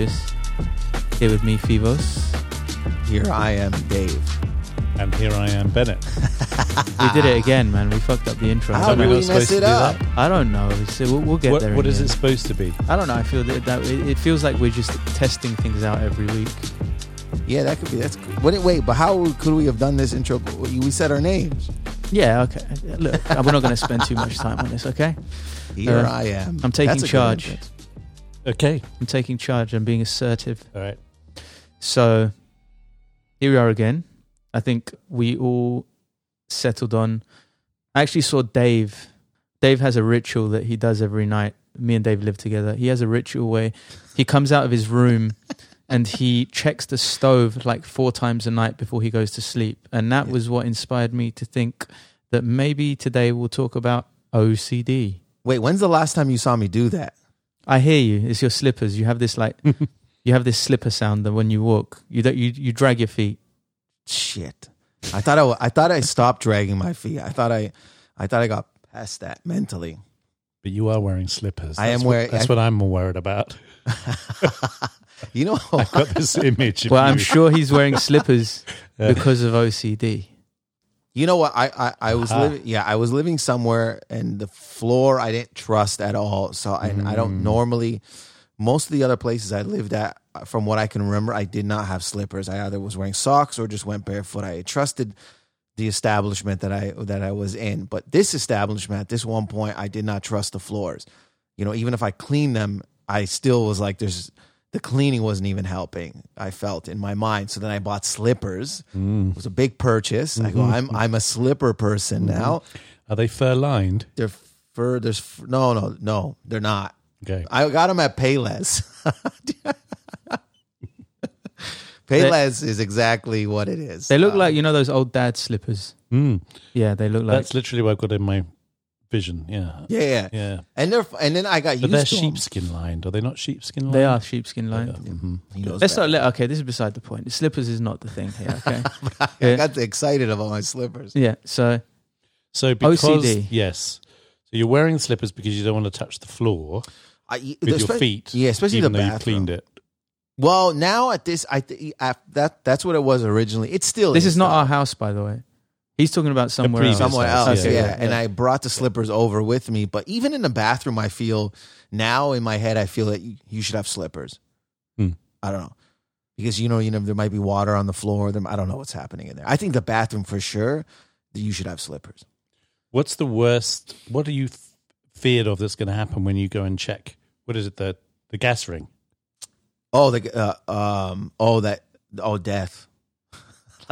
episode of the Beautifully Anxious. Here with me, Phivos. Here I am, Dave. And here I am, Benet. We did it again, man. We fucked up the intro. How Am I do not we supposed mess to it do up? that? I don't know. So we'll, we'll get What, there. What is in it supposed to be? I don't know. I feel that, that it, it feels like we're just testing things out every week. Yeah, that could be. That's good. Wait, wait, but how could we have done this intro? We said our names. Yeah, okay. Look, we're not going to spend too much time on this, okay? Here Uh, I am. I'm taking That's good charge. Entrance. Okay. I'm taking charge. I'm being assertive. All right. So here we are again. I think we all settled on. I actually saw Dave. Dave has a ritual that he does every night. Me and Dave live together. He has a ritual where he comes out of his room and he checks the stove like four times a night before he goes to sleep. And that Yeah. was what inspired me to think that maybe today we'll talk about OCD. Wait, when's the last time you saw me do that? I hear you. It's your slippers. You have this like you have this slipper sound that when you walk, you don't you you drag your feet. Shit. I thought I, I thought I stopped dragging my feet. I thought I, I thought I got past that mentally. But you are wearing slippers. I am That's what- wearing- That's I- what I'm more worried about. You know, I got this image. Of Well, I'm sure he's wearing slippers Yeah. because of OCD. You know what? I I, I was Aha. living. Yeah, I was living somewhere, and the floor I didn't trust at all. So I, I don't Mm. normally. Most of the other places I lived at, from what I can remember, I did not have slippers. I either was wearing socks or just went barefoot. I trusted the establishment that I that I was in, but this establishment at this one point, I did not trust the floors. You know, even if I cleaned them, I still was like, "There's." The cleaning wasn't even helping. I felt in my mind. So then I bought slippers. Mm. It was a big purchase. I go, I'm I'm a slipper person now. Are they fur lined? They're fur. There's f- no, no, no. They're not. Okay. I got them at Payless. Payless is exactly what it is. They look Uh, like you know those old dad slippers. Mm. Yeah, they look like. That's literally what I've got in my vision. Yeah. yeah, yeah, Yeah. And they're and then I got But used they're to 'em. sheepskin lined. Are they not sheepskin lined? they are sheepskin lined. hmm He knows Let's not let. Okay, this is beside the point. The slippers is not the thing here. Okay. I Yeah. got excited about my slippers. yeah. So So because OCD. yes, so you're wearing slippers because you don't want to touch the floor I, with your feet. Yeah, especially even the though bathroom. you cleaned it. Well, now at this, I th- I, that that's what it was originally. It still this is not though. our house, by the way. He's talking about somewhere else. somewhere house, else. yeah, Yeah, yeah, And. I brought the slippers over with me. But even in the bathroom, I feel now in my head, I feel that you, you should have slippers. Hmm. I don't know because you know, you know, there might be water on the floor. There, I don't know what's happening in there. I think the bathroom for sure. that You should have slippers. What's the worst? What are you f- feared of that's going to happen when you go and check? What is it? The the gas ring. Oh, the uh, um, oh that oh death.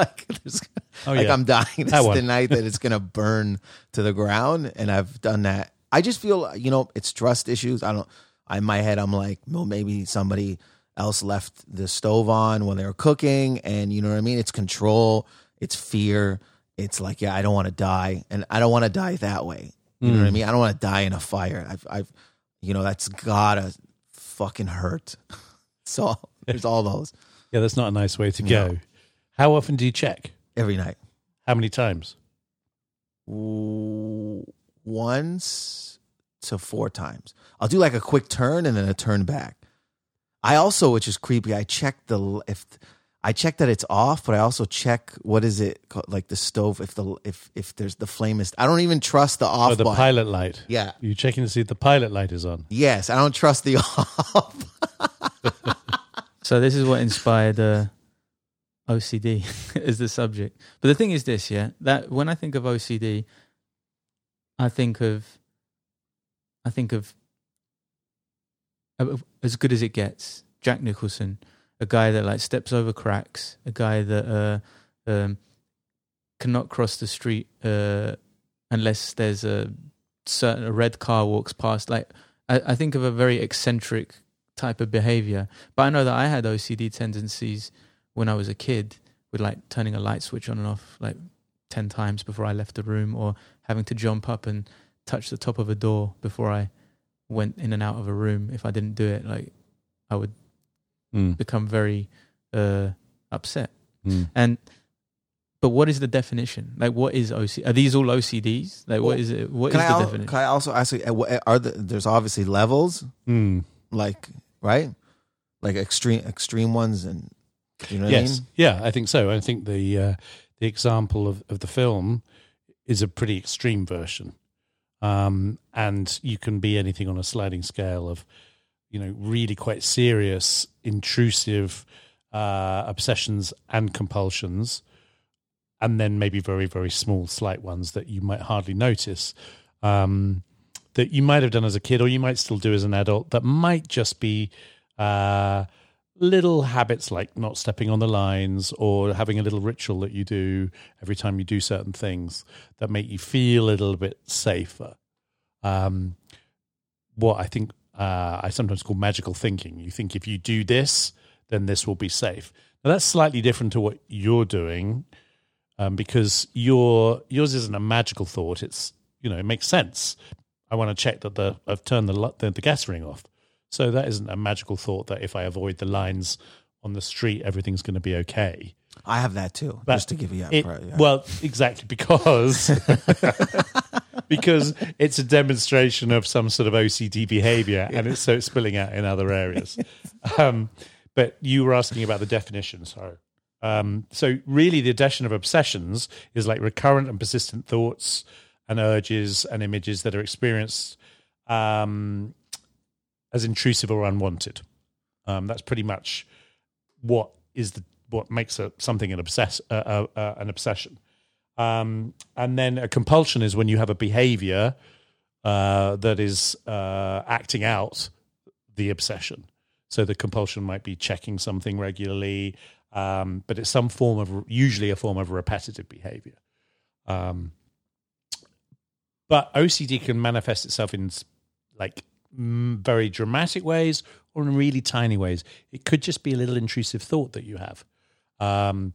Like there's, Oh like yeah. I'm dying. It's That the night that it's gonna burn to the ground, and I've done that. I just feel, you know, it's trust issues. I don't. In my head, I'm like, well, maybe somebody else left the stove on when they were cooking, and you know what I mean. It's control. It's fear. It's like, yeah, I don't want to die, and I don't want to die that way. You know what I Mm. mean? I don't want to die in a fire. I've, I've, you know, that's gotta fucking hurt. So there's all those yeah, that's not a nice way to No. Go. How often do you check? every night. How many times? once to four times. I'll do like a quick turn and then a turn back. I also, which is creepy, I check the if I check that it's off, but I also check what is it called, like the stove if the if if there's the flame is. I don't even trust the off oh, the button. pilot light. Yeah. You checking to see if the pilot light is on. Yes, I don't trust the off. So this is what inspired uh, OCD as the subject. But the thing is this, yeah, that when I think of OCD, I think of, I think of, of as good as it gets. Jack Nicholson, a guy that like steps over cracks, a guy that uh, um, cannot cross the street uh, unless there's a certain a red car walks past. Like I, I think of a very eccentric type of behavior. But I know that I had OCD tendencies when I was a kid with like turning a light switch on and off like 10 times before I left the room or having to jump up and touch the top of a door before I went in and out of a room. If I didn't do it, like I would Mm. become very uh, upset. Mm. And but what is the definition? Like, what is OCD? Are these all OCDs? Like, Well, what is it? What is can I the al- definition? can I also ask? you, uh, what- Are the, there's obviously levels. Mm. like right, like extreme extreme ones, and you know yes, I mean. yeah, I think so. I think the uh, the example of, of the film is a pretty extreme version, um, and you can be anything on a sliding scale of, you know, really quite serious, intrusive uh, obsessions and compulsions, and then maybe very very small, slight ones that you might hardly notice. Um, that you might have done as a kid, or you might still do as an adult. That might just be uh, little habits like not stepping on the lines or having a little ritual that you do every time you do certain things that make you feel a little bit safer. Um, what I think uh, I sometimes call magical thinking. You think if you do this, then this will be safe. Now that's slightly different to what you're doing um, because your yours isn't a magical thought. It's you know it makes sense. I want to check that the I've turned the, the the gas ring off. So that isn't a magical thought that if I avoid the lines on the street, everything's going to be okay. I have that too. But just to give you It- yeah. yeah. Well, exactly because because it's a demonstration of some sort of OCD behavior, and it's so it's spilling out in other areas. Um, but you were asking about the definition, sorry. Um, so really, the definition of obsessions is like recurrent and persistent thoughts and urges and images that are experienced um, as intrusive or unwanted. Um, that's pretty much what is the what makes a, something an obsess uh, uh, uh, an obsession. Um, and then a compulsion is when you have a behavior uh, that is uh, acting out the obsession. So the compulsion might be checking something regularly, um, but it's some form of usually a form of repetitive behavior. Um, but OCD can manifest itself in like very dramatic ways or in really tiny ways. It could just be a little intrusive thought that you have. Um,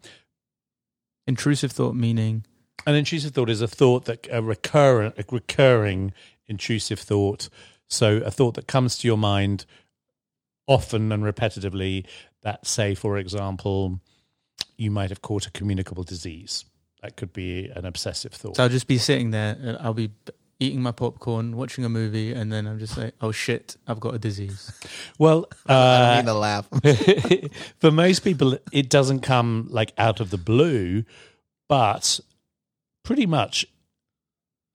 Intrusive thought meaning an intrusive thought is a thought that a recurrent, a recurring intrusive thought. So a thought that comes to your mind often and repetitively. That, say, for example, you might have caught a communicable disease. That could be an obsessive thought. So I'll just be sitting there. and I'll be eating my popcorn, watching a movie, and then I'm just like, "Oh shit, I've got a disease." well, I don't uh, mean to laugh. for most people, it doesn't come like out of the blue, but pretty much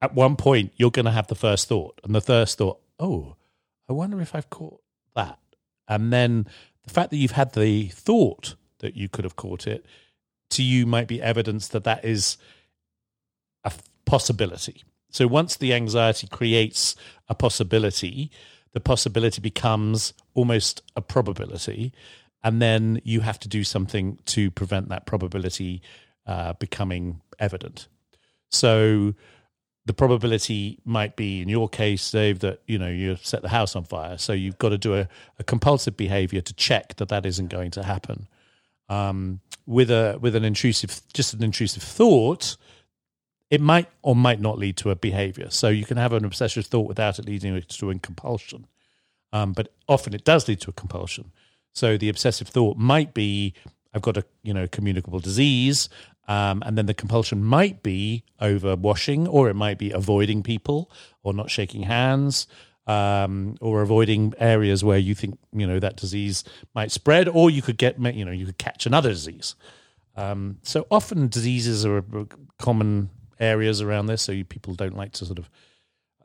at one point you're going to have the first thought, and the first thought, oh, I wonder if I've caught that, and then the fact that you've had the thought that you could have caught it to you might be evidence that that is a possibility. So once the anxiety creates a possibility, the possibility becomes almost a probability, and then you have to do something to prevent that probability uh, becoming evident. So the probability might be in your case, Dave, that you know you set the house on fire. So you've got to do a, a compulsive behavior to check that that isn't going to happen. Um, with a with an intrusive, just an intrusive thought, it might or might not lead to a behavior. So you can have an obsessive thought without it leading to a compulsion. Um, but often it does lead to a compulsion. So the obsessive thought might be, I've got a you know communicable disease, um, and then the compulsion might be over washing, or it might be avoiding people, or not shaking hands, um, or avoiding areas where you think you know that disease might spread, or you could get you know you could catch another disease. Um, so often diseases are common areas around this, so you, people don't like to sort of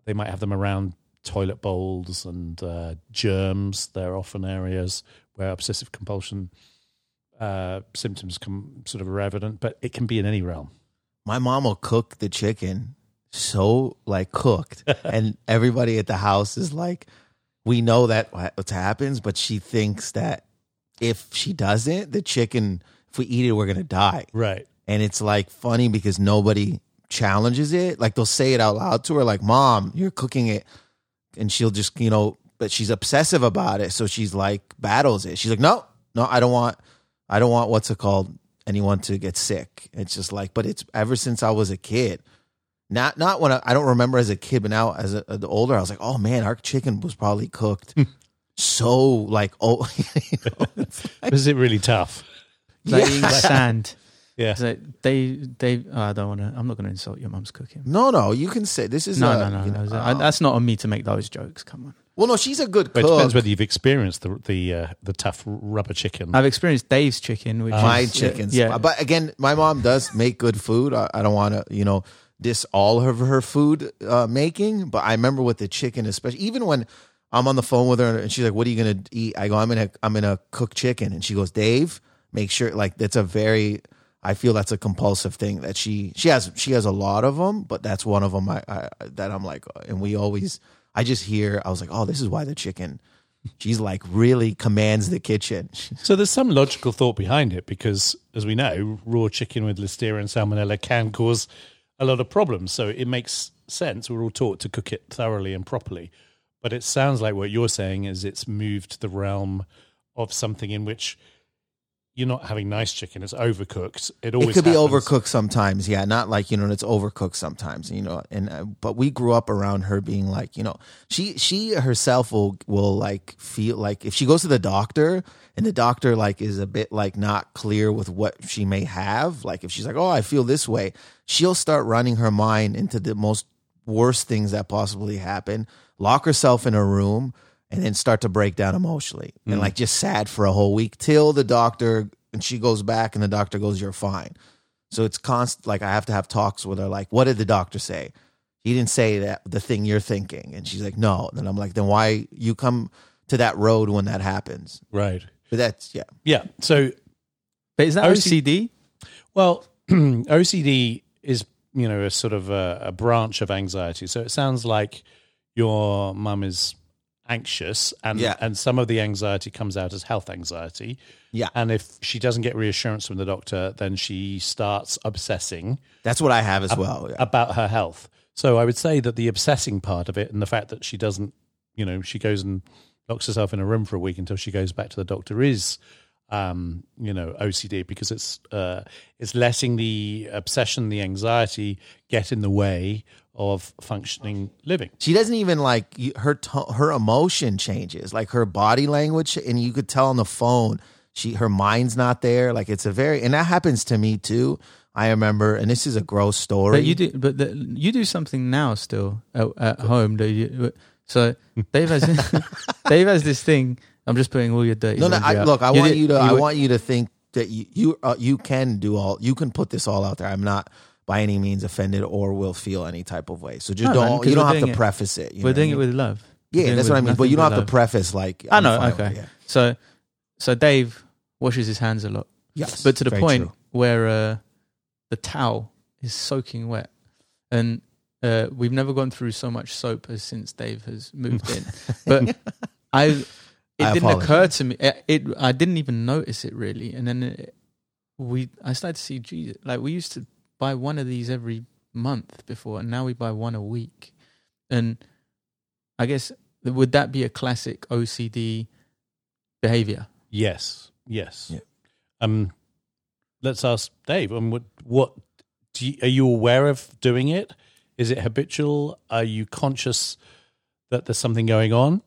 they might have them around toilet bowls and uh, germs. They're often areas where obsessive compulsion uh, symptoms come sort of are evident, but it can be in any realm. My mom will cook the chicken so like cooked, and everybody at the house is like, we know that what happens, but she thinks that if she doesn't, the chicken, if we eat it, we're gonna die. Right. And it's like funny because nobody challenges it. Like they'll say it out loud to her, like, "Mom, you're cooking it," and she'll just you know, but she's obsessive about it, so she's like battles it. She's like, "No, no, I don't want, I don't want what's it called." anyone to get sick. It's just like, but it's ever since I was a kid. Not not when I, I don't remember as a kid, but now as a, the older, I was like, oh man, our chicken was probably cooked hmm. so like oh, you know, like- Is it really tough? It's like eating sand. Yeah. It's like they they. Oh, I don't want to. I'm not going to insult your mum's cooking. no, no, you can say this is No, a, no, no. you know, no. I- oh. that's not on me to make those jokes. Come on. Well, no, she's a good But cook. it depends whether you've experienced the the uh, the tough rubber chicken. I've experienced Dave's chicken, which my is, chickens. Yeah, But again, my mom does make good food. I, I don't want to, you know, diss all of her food uh, making. But I remember with the chicken, especially even when I'm on the phone with her and she's like, "What are you gonna eat?" I go, "I'm gonna I'm gonna cook chicken," and she goes, "Dave, make sure like that's a very." I feel that's a compulsive thing that she she has she has a lot of them, but that's one of them I, I that I'm like, uh, and we always I just hear I was like, oh, this is why the chicken. She's like really commands the kitchen. So there's some logical thought behind it because, as we know, raw chicken with listeria and salmonella can cause a lot of problems. So it makes sense. We're all taught to cook it thoroughly and properly. But it sounds like what you're saying is it's moved to the realm of something in which you're not having nice chicken; it's overcooked. It always it could be overcooked sometimes yeah not like you know it's overcooked sometimes you know and uh, but we grew up around her being like you know she she herself will will like feel like if she goes to the doctor and the doctor like is a bit like not clear with what she may have like if she's like oh i feel this way she'll start running her mind into the most worst things that possibly happen lock herself in a room and then start to break down emotionally and mm. like just sad for a whole week till the doctor and she goes back and the doctor goes you're fine so it's constant like i have to have talks with her like what did the doctor say he didn't say that the thing you're thinking and she's like no and then i'm like then why you come to that road when that happens right. but that's yeah Yeah. So but is that OC OCD? Well, OCD is you know a sort of a, a branch of anxiety. So it sounds like your mum is anxious, and Yeah. and some of the anxiety comes out as health anxiety. Yeah. And if she doesn't get reassurance from the doctor, then she starts obsessing that's what i have as well yeah. about her health. So I would say that the obsessing part of it, and the fact that she doesn't, you know, she goes and locks herself in a room for a week until she goes back to the doctor is um, you know, OCD because it's uh, it's letting the obsession, the anxiety get in the way of functioning living. she doesn't even like her to- her emotion changes like her body language and you could tell on the phone she her mind's not there like it's a very and that happens to me too i remember and this is a gross story But you do, but the, you do something now still at, at home. Do you? So Dave has Dave has this thing. I'm just putting all your dirty. No, no. I, look, I want did- you to. I would- want you to think that you you uh, you can do all. You can put this all out there. I'm not by any means offended or will feel any type of way. So just No, man, don't. 'cause you don't have to it- preface it. you We're doing it what I mean? with love. Yeah, that's what I mean. But you don't have love. to preface like. I know. Okay. yeah. So, so Dave washes his hands a lot, Yes, but to the point true. where uh, the towel is soaking wet, and uh, we've never gone through so much soap as since Dave has moved in. But I, it I didn't occur to me. It, it, I didn't even notice it really, and then it, we, I started to see Jesus. Like we used to buy one of these every month before, and now we buy one a week. And I guess would that be a classic OCD behavior? Yes, yes. Yeah. Um, let's ask Dave. Um, what what do you, are you aware of doing it? Is it habitual? Are you conscious that there's something going on?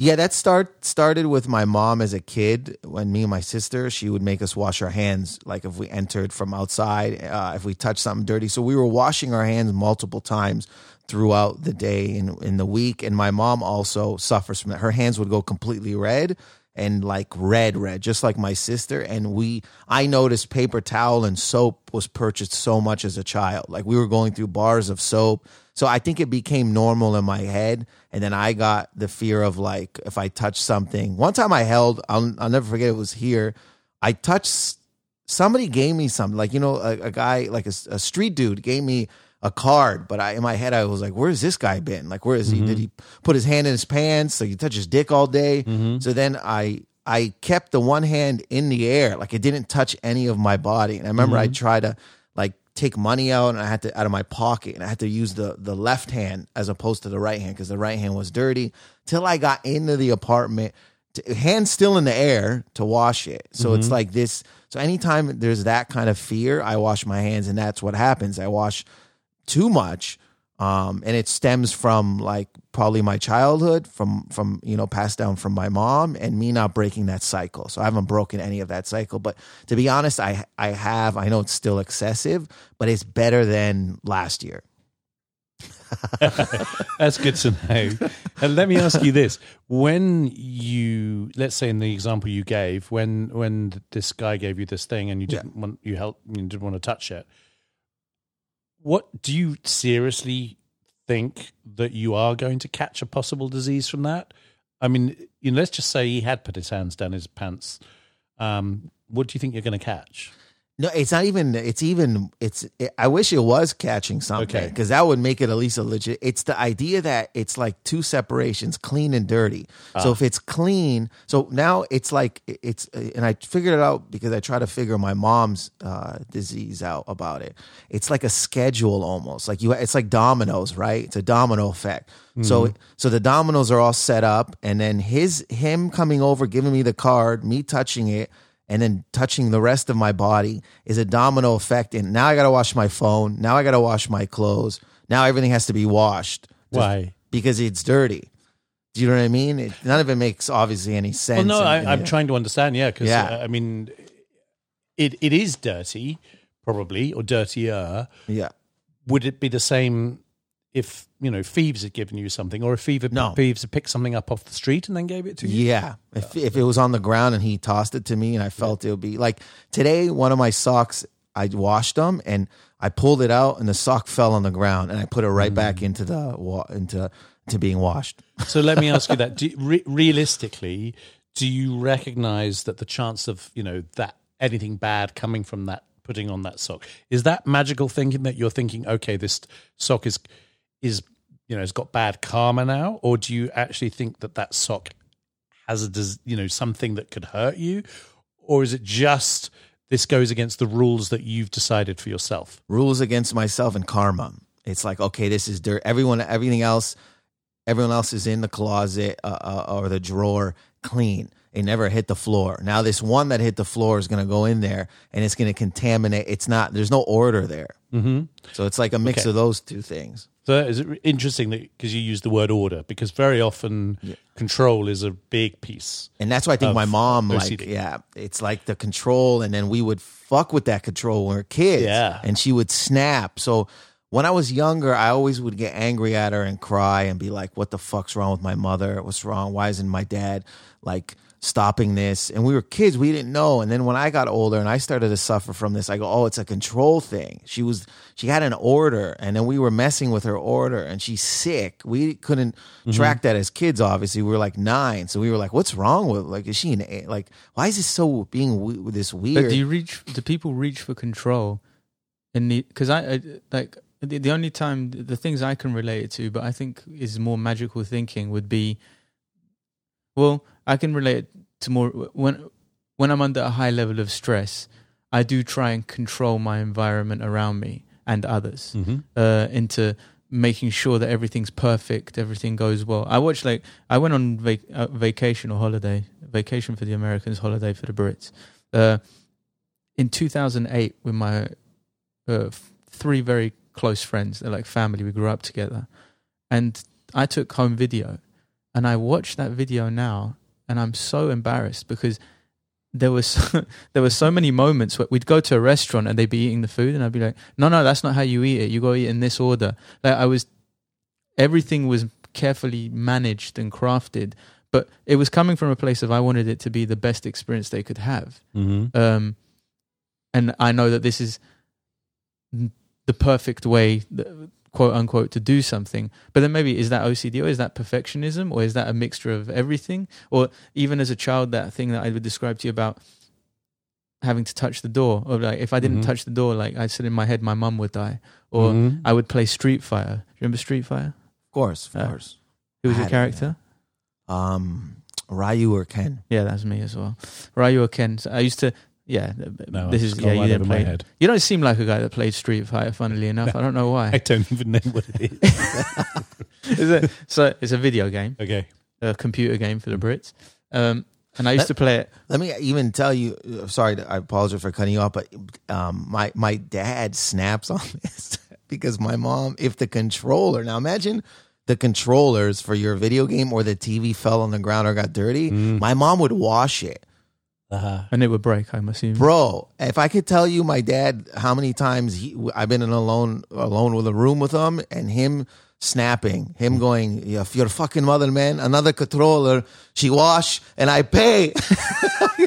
Yeah, that start started with my mom as a kid. When me and my sister, she would make us wash our hands, like if we entered from outside, uh, if we touched something dirty. So we were washing our hands multiple times throughout the day and in the week. And my mom also suffers from that. Her hands would go completely red and like red, red, just like my sister. And we, I noticed paper towel and soap was purchased so much as a child. Like we were going through bars of soap. So I think it became normal in my head. And then I got the fear of like, if I touch something. One time I held, I'll, I'll never forget, it was here. I touched, somebody gave me something, like, you know, a, a guy, like a, a street dude gave me a card, but I, in my head, I was like, where's this guy been? Like, where is he? Did mm-hmm. he put his hand in his pants? So he touch his dick all day. Mm-hmm. So then I, I kept the one hand in the air, like it didn't touch any of my body. And I remember I mm-hmm. tried to like take money out and I had to out of my pocket and I had to use the the left hand as opposed to the right hand because the right hand was dirty till I got into the apartment. To, hand still in the air to wash it. So it's mm-hmm. like this. So anytime there's that kind of fear, I wash my hands and that's what happens. I wash too much um and it stems from like probably my childhood from from you know passed down from my mom and me not breaking that cycle so i haven't broken any of that cycle but to be honest i i have i know it's still excessive but it's better than last year That's good to know. And let me ask you this: When you, let's say, in the example you gave, when when this guy gave you this thing and you didn't want you help, you didn't want to touch it. What do you seriously think that you are going to catch a possible disease from that? I mean, you know, let's just say he had put his hands down his pants. Um, what do you think you're going to catch? No, it's not even. It's even. It's. It, I wish it was catching something Okay. because that would make it at least a legit. It's the idea that it's like two separations, clean and dirty. So ah. if it's clean, so now it's like it's. Uh, and I figured it out because I try to figure my mom's uh, disease out about it. It's like a schedule almost. Like you, it's like dominoes, right? It's a domino effect. So mm-hmm. so the dominoes are all set up, and then his him coming over, giving me the card, me touching it and then touching the rest of my body is a domino effect. And now I got to wash my phone. Now I got to wash my clothes. Now everything has to be washed Why? because it's dirty. Do you know what I mean? It, none of it makes obviously any sense. Well, no, And- I, I'm trying to understand. Yeah, because Yeah. Uh, I mean, it it is dirty, probably, or dirtier. Yeah. Would it be the same if you know Phivos had given you something, or if Phoebe, No. Phivos had picked something up off the street and then gave it to you? Yeah. If, if it was on the ground and he tossed it to me and I felt it would be like today, one of my socks, I washed them and I pulled it out and the sock fell on the ground and I put it right Mm. back into the wa- into to being washed. So let me ask you that: do, re- realistically, do you recognize that the chance of you know that anything bad coming from that putting on that sock is that magical thinking that you're thinking, okay, this sock is is you know has got bad karma now, or do you actually think that that sock has a you know something that could hurt you, or is it just this goes against the rules that you've decided for yourself? rules against myself and karma. It's like okay, this is dirt. Everyone, everything else, everyone else is in the closet uh, uh, or the drawer clean. It never hit the floor. Now this one that hit the floor is going to go in there and it's going to contaminate. It's not. There's no order there. Mm-hmm. So it's like a mix Okay. of those two things. So is it interesting that because you use the word order because very often control is a big piece. And that's why I think my mom, like, yeah, it's like the control. And then we would fuck with that control when we were kids. Yeah. And she would snap. So when I was younger, I always would get angry at her and cry and be like, what the fuck's wrong with my mother? What's wrong? Why isn't my dad like stopping this? And we were kids, we didn't know. And then when I got older and I started to suffer from this, I go, oh, it's a control thing. She was, she had an order and then we were messing with her order and she's sick. We couldn't Mm-hmm. track that as kids, obviously. We were like nine. So we were like, what's wrong with, like, is she an, a- like, why is this so being we- this weird? But do you reach? Do people reach for control? And because I, I like the, the only time the things I can relate it to, but I think is more magical thinking would be. Well, I can relate to more when when I'm under a high level of stress. I do try and control my environment around me and others Mm-hmm. uh, into making sure that everything's perfect, everything goes well. I watched like I went on vac- uh, vacation or holiday, vacation for the Americans, holiday for the Brits. Uh, in 2008, with my uh, f- three very close friends, they're like family. We grew up together, and I took home video, and I watched that video now, and I'm so embarrassed because there was there were so many moments where we'd go to a restaurant and they'd be eating the food and I'd be like, no, no, that's not how you eat it. You go eat in this order. Like I was, everything was carefully managed and crafted, but it was coming from a place of I wanted it to be the best experience they could have. Mm-hmm. Um, and I know that this is the perfect way, quote unquote, to do something. But then maybe is that OCD or is that perfectionism or is that a mixture of everything? Or even as a child, that thing that I would describe to you about having to touch the door, or like if I didn't Mhm. touch the door, like I said in my head, my mum would die. Or Mhm. I would play Street Fighter Do you remember Street Fighter of course, of Uh, course. Who was your character? Um, Ryu or Ken? Yeah, that's me as well. Ryu or Ken. So I used to. Yeah, No, this is yeah. You right didn't my play. head. You don't seem like a guy that played Street Fighter. Funnily enough, I don't know why. I don't even know what it is. Is it? So it's a video game, okay. a computer game for the Brits. Um, and I used to play it. Let me even tell you. uh, Sorry, I apologize for cutting you off, but um, my my dad snaps on this because my mom, if the controller now imagine the controllers for your video game or the TV fell on the ground or got dirty, Mm. my mom would wash it. Uh-huh. And it would break, I'm assuming. Bro, if I could tell you my dad how many times he I've been in alone alone with a room with him and him snapping. Him going, if your fucking mother, man, another controller, she wash and I pay.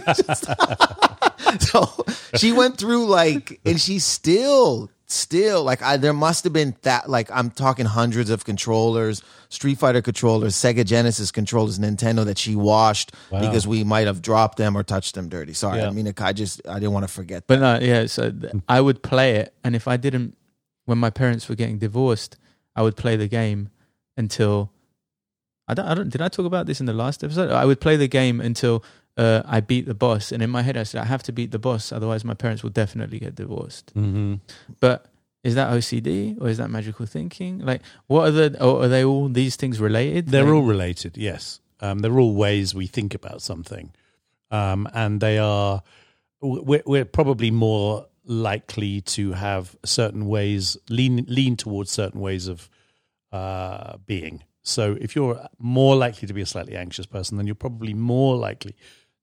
so she went through like, and she's still, still like, I, there must have been that, like, I'm talking hundreds of controllers, Street Fighter controllers, Sega Genesis controllers, Nintendo that she washed Wow. because we might have dropped them or touched them dirty. Sorry, Yeah. I mean, I just, I didn't want to forget. But no, yeah. So I would play it, and if I didn't, when my parents were getting divorced, I would play the game until I don't. I don't. Did I talk about this in the last episode? I would play the game until uh, I beat the boss, and in my head I said I have to beat the boss, otherwise my parents will definitely get divorced. Mm-hmm. But is that OCD or is that magical thinking? Like, what are the? Or are they all these things related? They're all related, yes. Um, they're all ways we think about something, um, and they are. We're, we're probably more likely to have certain ways lean lean towards certain ways of uh, being. So, if you're more likely to be a slightly anxious person, then you're probably more likely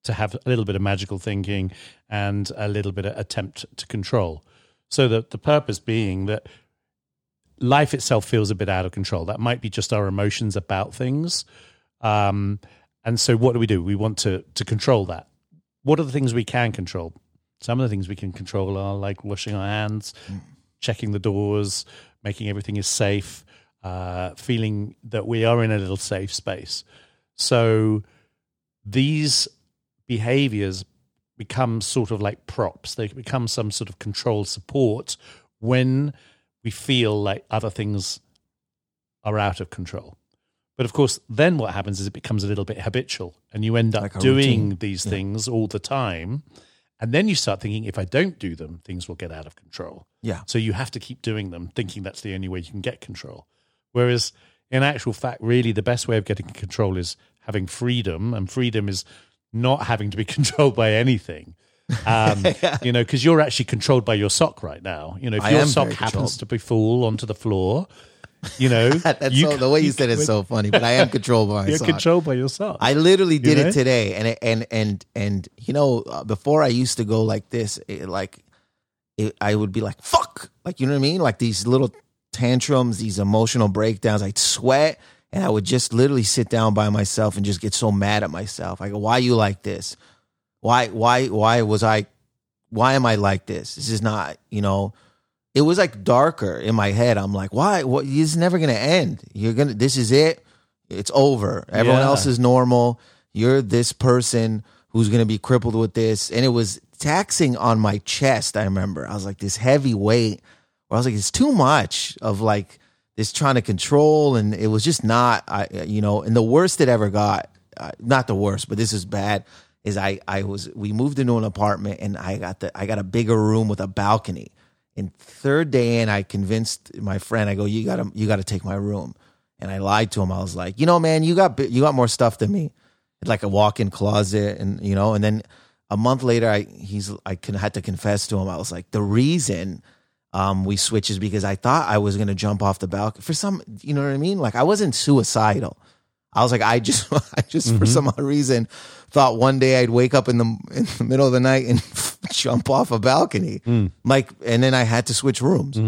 to have a little bit of magical thinking and a little bit of attempt to control. So, the the purpose being that life itself feels a bit out of control. That might be just our emotions about things. Um, and so, what do we do? We want to to control that. What are the things we can control? Some of the things we can control are like washing our hands, checking the doors, making everything is safe, uh, feeling that we are in a little safe space. So, these behaviors become sort of like props. They become some sort of controlled support when we feel like other things are out of control. But of course, then what happens is it becomes a little bit habitual and you end up Like doing routine. these Yeah. things all the time. And then you start thinking, if I don't do them, things will get out of control. Yeah. So you have to keep doing them, thinking that's the only way you can get control. Whereas, in actual fact, really the best way of getting control is having freedom, and freedom is not having to be controlled by anything. Um, You know, because you're actually controlled by your sock right now. You know, if I your sock happens to be fall onto the floor, you know, That's you so, the way you said it's so funny, but I am controlled by my You're sock. controlled by your sock. I literally did know? it today, and it, and and and you know, uh, before I used to go like this, it, like it, I would be like "fuck," like you know what I mean, like these little tantrums, these emotional breakdowns. I'd sweat, and I would just literally sit down by myself and just get so mad at myself. I go, "Why you like this? Why why why was I? Why am I like this? This is not you know." It was like darker in my head. I'm like, why? What? This is never gonna end. You're gonna. This is it. It's over. Everyone Yeah. else is normal. You're this person who's going to be crippled with this. And it was taxing on my chest. I remember I was like this heavy weight where I was like, it's too much of like this trying to control. And it was just not, I, you know, and the worst it ever got, uh, not the worst, but this is bad is I, I was, we moved into an apartment and I got the, I got a bigger room with a balcony. And third day in, I convinced my friend, I go, you gotta, you gotta take my room. And I lied to him. I was like, you know, man, you got, you got more stuff than me like a walk-in closet and you know and then a month later i he's i had to confess to him i was like the reason um we switched is because i thought i was going to jump off the balcony. For some you know what i mean? Like i wasn't suicidal. I was like i just i just for some odd reason thought one day i'd wake up in the in the middle of the night and jump off a balcony. Like and then i had to switch rooms.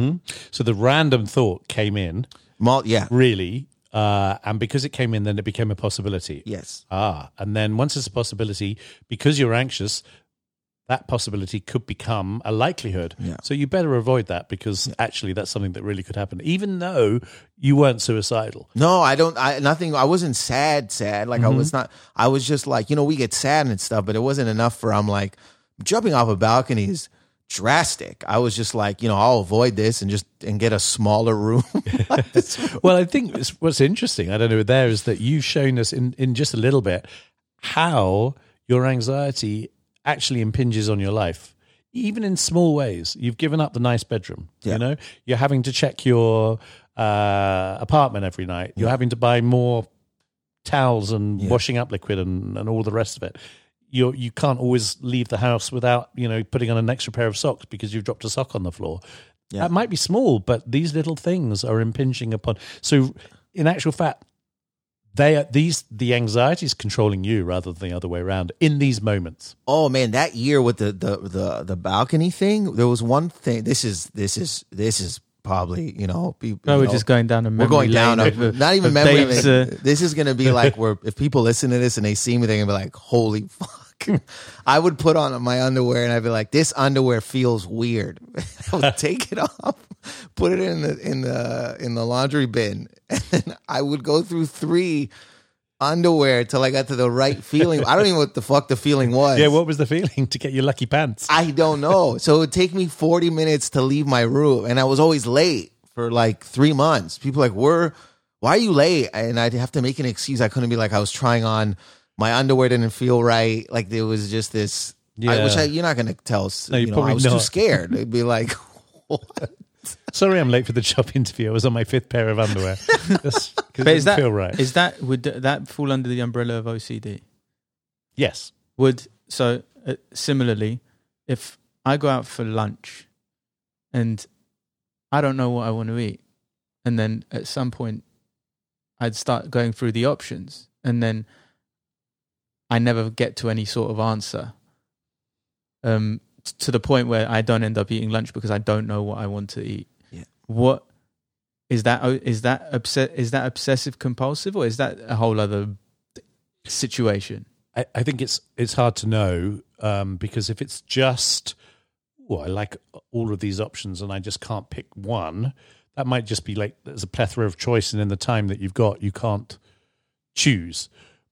So the random thought came in, Mal- yeah. Really, uh, and because it came in, then it became a possibility. yes. Ah, and then once it's a possibility, because you're anxious, that possibility could become a likelihood. Yeah. So you better avoid that because actually that's something that really could happen, even though you weren't suicidal. No, I don't. I nothing. I wasn't sad. Sad. Like I mm-hmm. was not. I was just like you know we get sad and stuff, but it wasn't enough for. I'm like jumping off a balcony is drastic. I was just like you know I'll avoid this and just and get a smaller room. Well, I think it's- what's interesting, I don't know, there is that you've shown us in, in just a little bit how your anxiety actually impinges on your life, even in small ways. You've given up the nice bedroom, Yeah. you know, you're having to check your uh, apartment every night, you're having to buy more towels and Yeah. washing up liquid and, and all the rest of it. You you can't always leave the house without you know putting on an extra pair of socks because you've dropped a sock on the floor. Yeah. That might be small, but these little things are impinging upon. So, in actual fact, they are these the anxiety is controlling you rather than the other way around in these moments. oh man, that year with the the the the balcony thing, there was one thing. This is this is this is probably you know. Be, No, you we're know, just going down a we're going down. lane A, of, uh, not even of memory. Dave's, lane. uh, this is gonna be like where if people listen to this and they see me, they're gonna be like, "Holy fuck!" I would put on my underwear and I'd be like, "This underwear feels weird." I would take it off, put it in the in the in the laundry bin, and then I would go through three underwear till I got to the right feeling. I don't even know what the fuck the feeling was. Yeah, what was the feeling to get your lucky pants? I don't know. So it would take me 40 minutes to leave my room. And I was always late for like three months. People like, were, why are you late? And I'd have to make an excuse. I couldn't be like, I was trying on, my underwear didn't feel right. Like there was just this, I Yeah. wish I, you're not going to tell, No, you you're know, I was too scared. It'd be like, what? Sorry, I'm late for the job interview. I was on my fifth pair of underwear. Just 'cause it But is didn't that feel right? is that would that fall under the umbrella of OCD? yes. Would so uh, similarly, if I go out for lunch and I don't know what I want to eat, and then at some point I'd start going through the options, and then I never get to any sort of answer. Um, t- to the point where I don't end up eating lunch because I don't know what I want to eat. Yeah. What is that? oh, Is that obsess? Is that obsessive compulsive, or is that a whole other situation? I, I think it's it's hard to know um, because if it's just well, I like all of these options and I just can't pick one, that might just be like there's a plethora of choice and in the time that you've got you can't choose.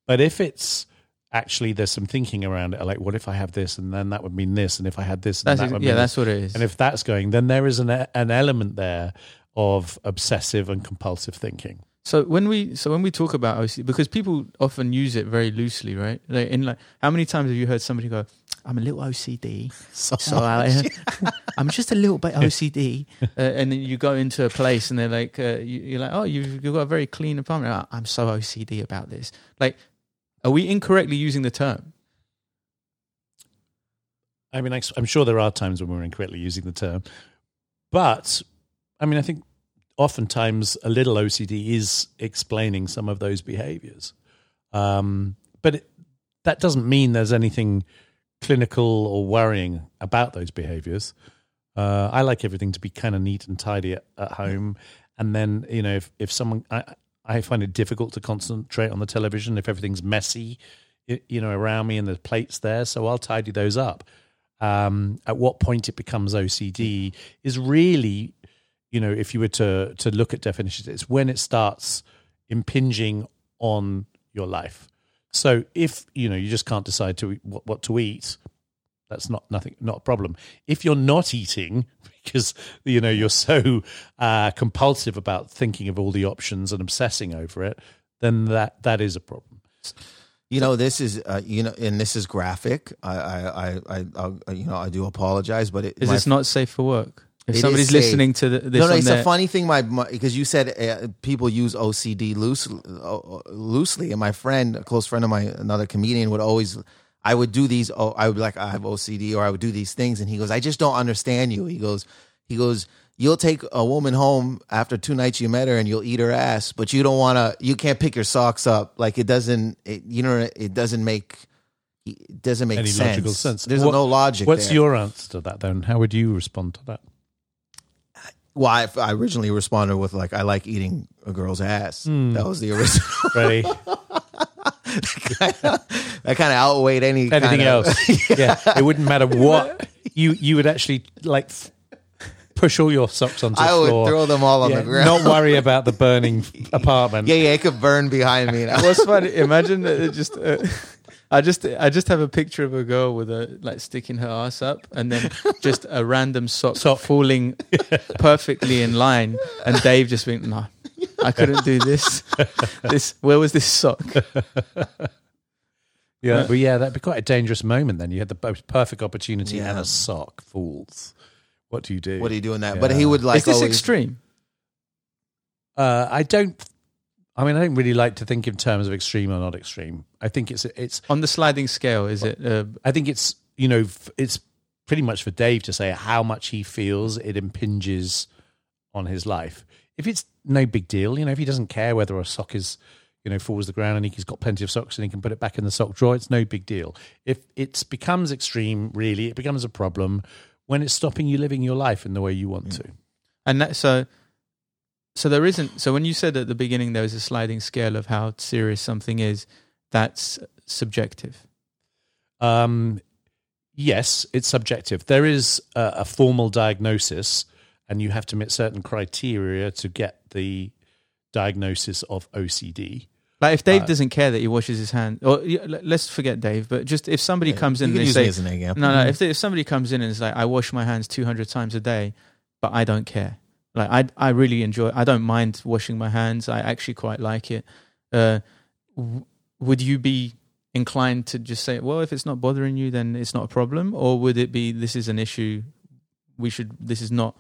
But if it's actually there's some thinking around it, like what if I have this and then that would mean this, and if I had this, and That's that ex- yeah, that's this. what it is. and if that's going, then there is an an element there of obsessive and compulsive thinking. So when we so when we talk about OCD, because people often use it very loosely, right? Like in like, how many times have you heard somebody go, "I'm a little OCD, So, so I, I'm just a little bit OCD," uh, and then you go into a place and they're like, uh, you, "You're like, oh, you've, you've got a very clean apartment." "Oh, I'm so OCD about this. Like, are we incorrectly using the term? I mean, I'm sure there are times when we're incorrectly using the term, but I mean, I think oftentimes a little OCD is explaining some of those behaviors. Um, but it, that doesn't mean there's anything clinical or worrying about those behaviors. Uh, I like everything to be kind of neat and tidy at, at home. And then, you know, if, if someone, I, I find it difficult to concentrate on the television if everything's messy, you know, around me and the plates there. So I'll tidy those up. Um, at what point it becomes OCD is really, you know, if you were to to look at definitions, it's when it starts impinging on your life. So if you know you just can't decide to what, what to eat, that's not nothing, not a problem. If you're not eating because you know you're so uh, compulsive about thinking of all the options and obsessing over it, then that that is a problem. You know, this is uh, you know, and this is graphic. I, I, I, I, I you know, I do apologize, but it, Is my- this not safe for work? If It is somebody's listening to the, this no, no, it's their, a funny thing. My because you said uh, people use OCD loosely, uh, loosely, and my friend, a close friend of my, another comedian, would always. I would do these. Oh, I would be like, I have OCD, or I would do these things, and he goes, I just don't understand you. He goes, he goes, you'll take a woman home after two nights you met her, and you'll eat her ass, but you don't want to. You can't pick your socks up. Like it doesn't. It, you know, it doesn't make. It doesn't make Any sense. logical sense. There's What- no logic. What's there. your answer to that then? How would you respond to that? Well, I, I originally responded with like, I like eating a girl's ass. Hmm. That was the original. Ready? that kind of outweighed any Anything kind of- else? yeah. it wouldn't matter what you you would actually like push all your socks onto the I would floor. throw them all on Yeah, the ground. Not worry about the burning apartment. yeah, yeah, it could burn behind me. Now. What's funny? Imagine that it just. Uh, I just I just have a picture of a girl with a like sticking her ass up, and then just a random sock, Sock. falling perfectly in line, and Dave just being no, I couldn't do this. This where was this sock? Yeah, but yeah, that'd be quite a dangerous moment. Then you had the most perfect opportunity and a sock. falls. What do you do? What are you doing that? Yeah. But he would like Is this always- extreme? Uh, I don't. I mean, I don't really like to think in terms of extreme or not extreme. I think it's it's. On the sliding scale, is it? Uh, I think it's you know f- it's pretty much for Dave to say how much he feels it impinges on his life. If it's no big deal, you know, if he doesn't care whether a sock is you know falls to the ground and he's got plenty of socks and he can put it back in the sock drawer, it's no big deal. If it becomes extreme, really, it becomes a problem when it's stopping you living your life in the way you want to. and that so so there isn't so when you said at the beginning there was a sliding scale of how serious something is that's subjective Um, yes, it's subjective. There is a, a formal diagnosis, and you have to meet certain criteria to get the diagnosis of OCD. like if dave Uh, doesn't care that he washes his hands or let- let's forget dave but just if somebody comes in and can they say me as an example. no no if, they, if somebody comes in and is like i wash my hands 200 times a day but i don't care. Like i i really enjoy i don't mind washing my hands. I actually quite like it. Uh w- would you be inclined to just say well if it's not bothering you then it's not a problem or would it be this is an issue. We should this is not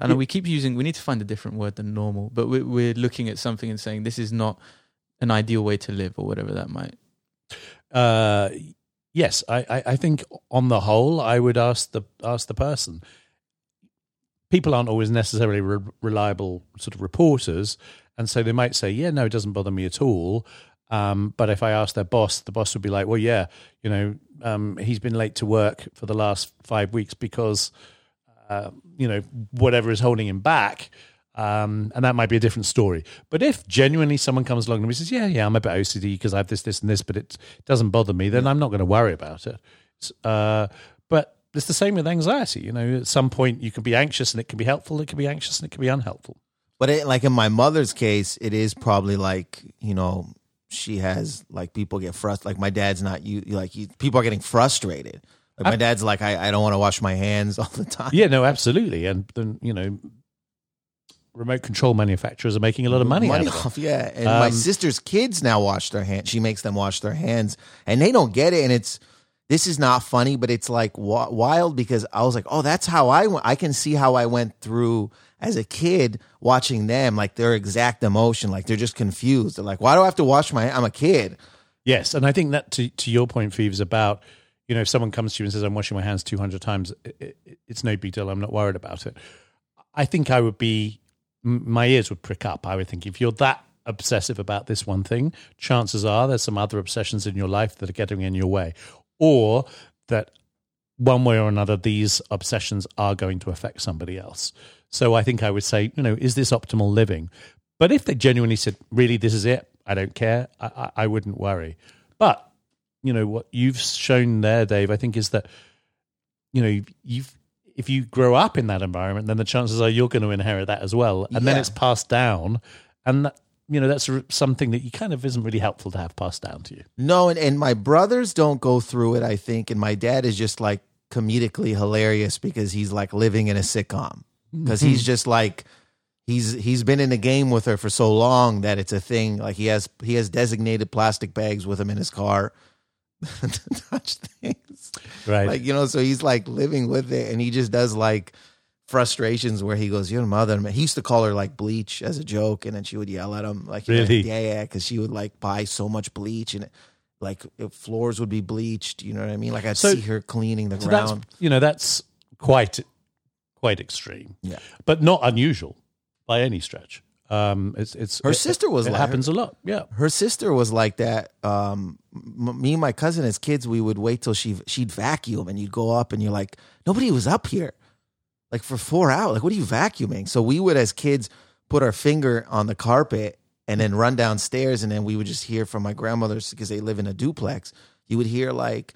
I know Yeah. we keep using we need to find a different word than normal but we're, we're looking at something and saying this is not an ideal way to live or whatever that might Uh, yes, I, I, I think on the whole, I would ask the ask the person. People aren't always necessarily re- reliable sort of reporters, and so they might say, "Yeah, no, it doesn't bother me at all." Um, but if I ask their boss, the boss would be like, "Well, yeah, you know, um, he's been late to work for the last five weeks because, uh, you know, whatever is holding him back." Um, and that might be a different story. But if genuinely someone comes along and says, "Yeah, yeah, I'm a bit OCD because I have this, this, and this, but it doesn't bother me," then I'm not going to worry about it. Uh, but it's the same with anxiety. You know, at some point you can be anxious and it can be helpful. It can be anxious and it can be unhelpful. But it, like in my mother's case, it is probably like you know she has like people get frustrated. Like my dad's not you. Like he, people are getting frustrated. Like my dad's like I, I don't want to wash my hands all the time. Yeah, no, absolutely. And then you know, remote control manufacturers are making a lot of money, out of it. off. Yeah, and my Um, sister's kids now wash their hands. She makes them wash their hands, and they don't get it. And it's this is not funny, but it's like wild because I was like, oh, that's how I went. I can see how I went through as a kid watching them, like their exact emotion, like they're just confused. They're like, why do I have to wash my? I'm a kid. Yes, and I think that to to your point, Phivos, is about you know if someone comes to you and says I'm washing my hands 200 times, it, it, it's no big deal. I'm not worried about it. I think I would be my ears would prick up. I would think if you're that obsessive about this one thing, chances are there's some other obsessions in your life that are getting in your way, or that one way or another these obsessions are going to affect somebody else. So I think I would say, you know, is this optimal living? But if they genuinely said, really, this is it, I don't care, I, I, I wouldn't worry. But you know what you've shown there, Dave, I think is that you know you've if you grow up in that environment, then the chances are you're going to inherit that as well, and then it's passed down, and that, you know that's something that you kind of isn't really helpful to have passed down to you. No, and, and my brothers don't go through it, I think. And my dad is just like comedically hilarious because he's like living in a sitcom. Mm-hmm. Because he's just like he's he's been in the game with her for so long that it's a thing. Like he has he has designated plastic bags with him in his car to touch things. Right. Like, you know, so he's like living with it and he just does like frustrations where he goes, Your mother, he used to call her like bleach as a joke, and then she would yell at him. Like, Really? yeah, yeah, because she would like buy so much bleach and like if floors would be bleached. You know what I mean? Like, I'd So- see her cleaning the so ground. you know that's quite quite extreme, Yeah. but not unusual by any stretch. Um, it's it's Her it- sister was it like- happens a lot. Yeah. Her sister was like that. Um, m- me and my cousin as kids, we would wait till she she'd vacuum, and you'd go up, and you're like, nobody was up here, like for four hours. Like, what are you vacuuming? So we would, as kids, put our finger on the carpet and then run downstairs, and then we would just hear from my grandmother's because they live in a duplex. You would hear like,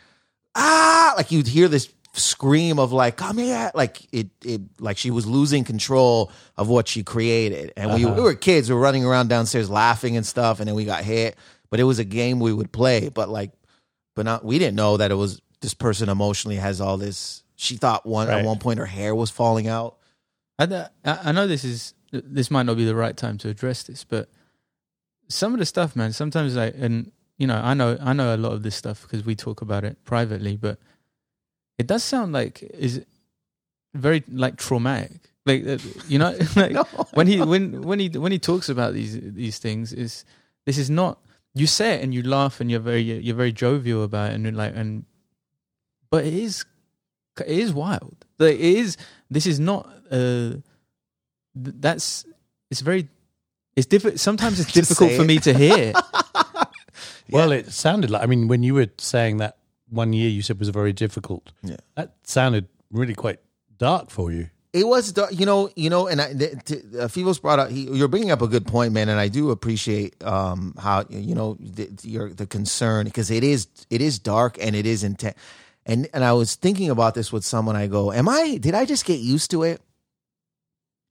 ah, like you'd hear this scream of like, come here, like it, it, like she was losing control of what she created, and we, Uh-huh. we were kids, we were running around downstairs laughing and stuff, and then we got hit. But it was a game we would play, but like, but not we didn't know that it was this person emotionally has all this. She thought one Right. at one point her hair was falling out. I, th- I I know this is this might not be the right time to address this, but some of the stuff, man. Sometimes like, and you know, I know I know a lot of this stuff because we talk about it privately, but it does sound like is very like traumatic. Like uh, you know, like No, when he when when he when he talks about these these things is this is not you say it and you laugh and you're very you're very jovial about it and you're like and but it is it is wild like it is this is not uh that's it's very it's difficult sometimes it's difficult for it. me to hear Well, it sounded like I mean when you were saying that one year you said was very difficult. Yeah. That sounded really quite dark for you. It was, dark, you know, you know, and I, the, t- uh, Phivos brought up. He, you're bringing up a good point, man, and I do appreciate um, how you know the, your the concern because it is it is dark and it is intense. And and I was thinking about this with someone. I go, "Am I? Did I just get used to it?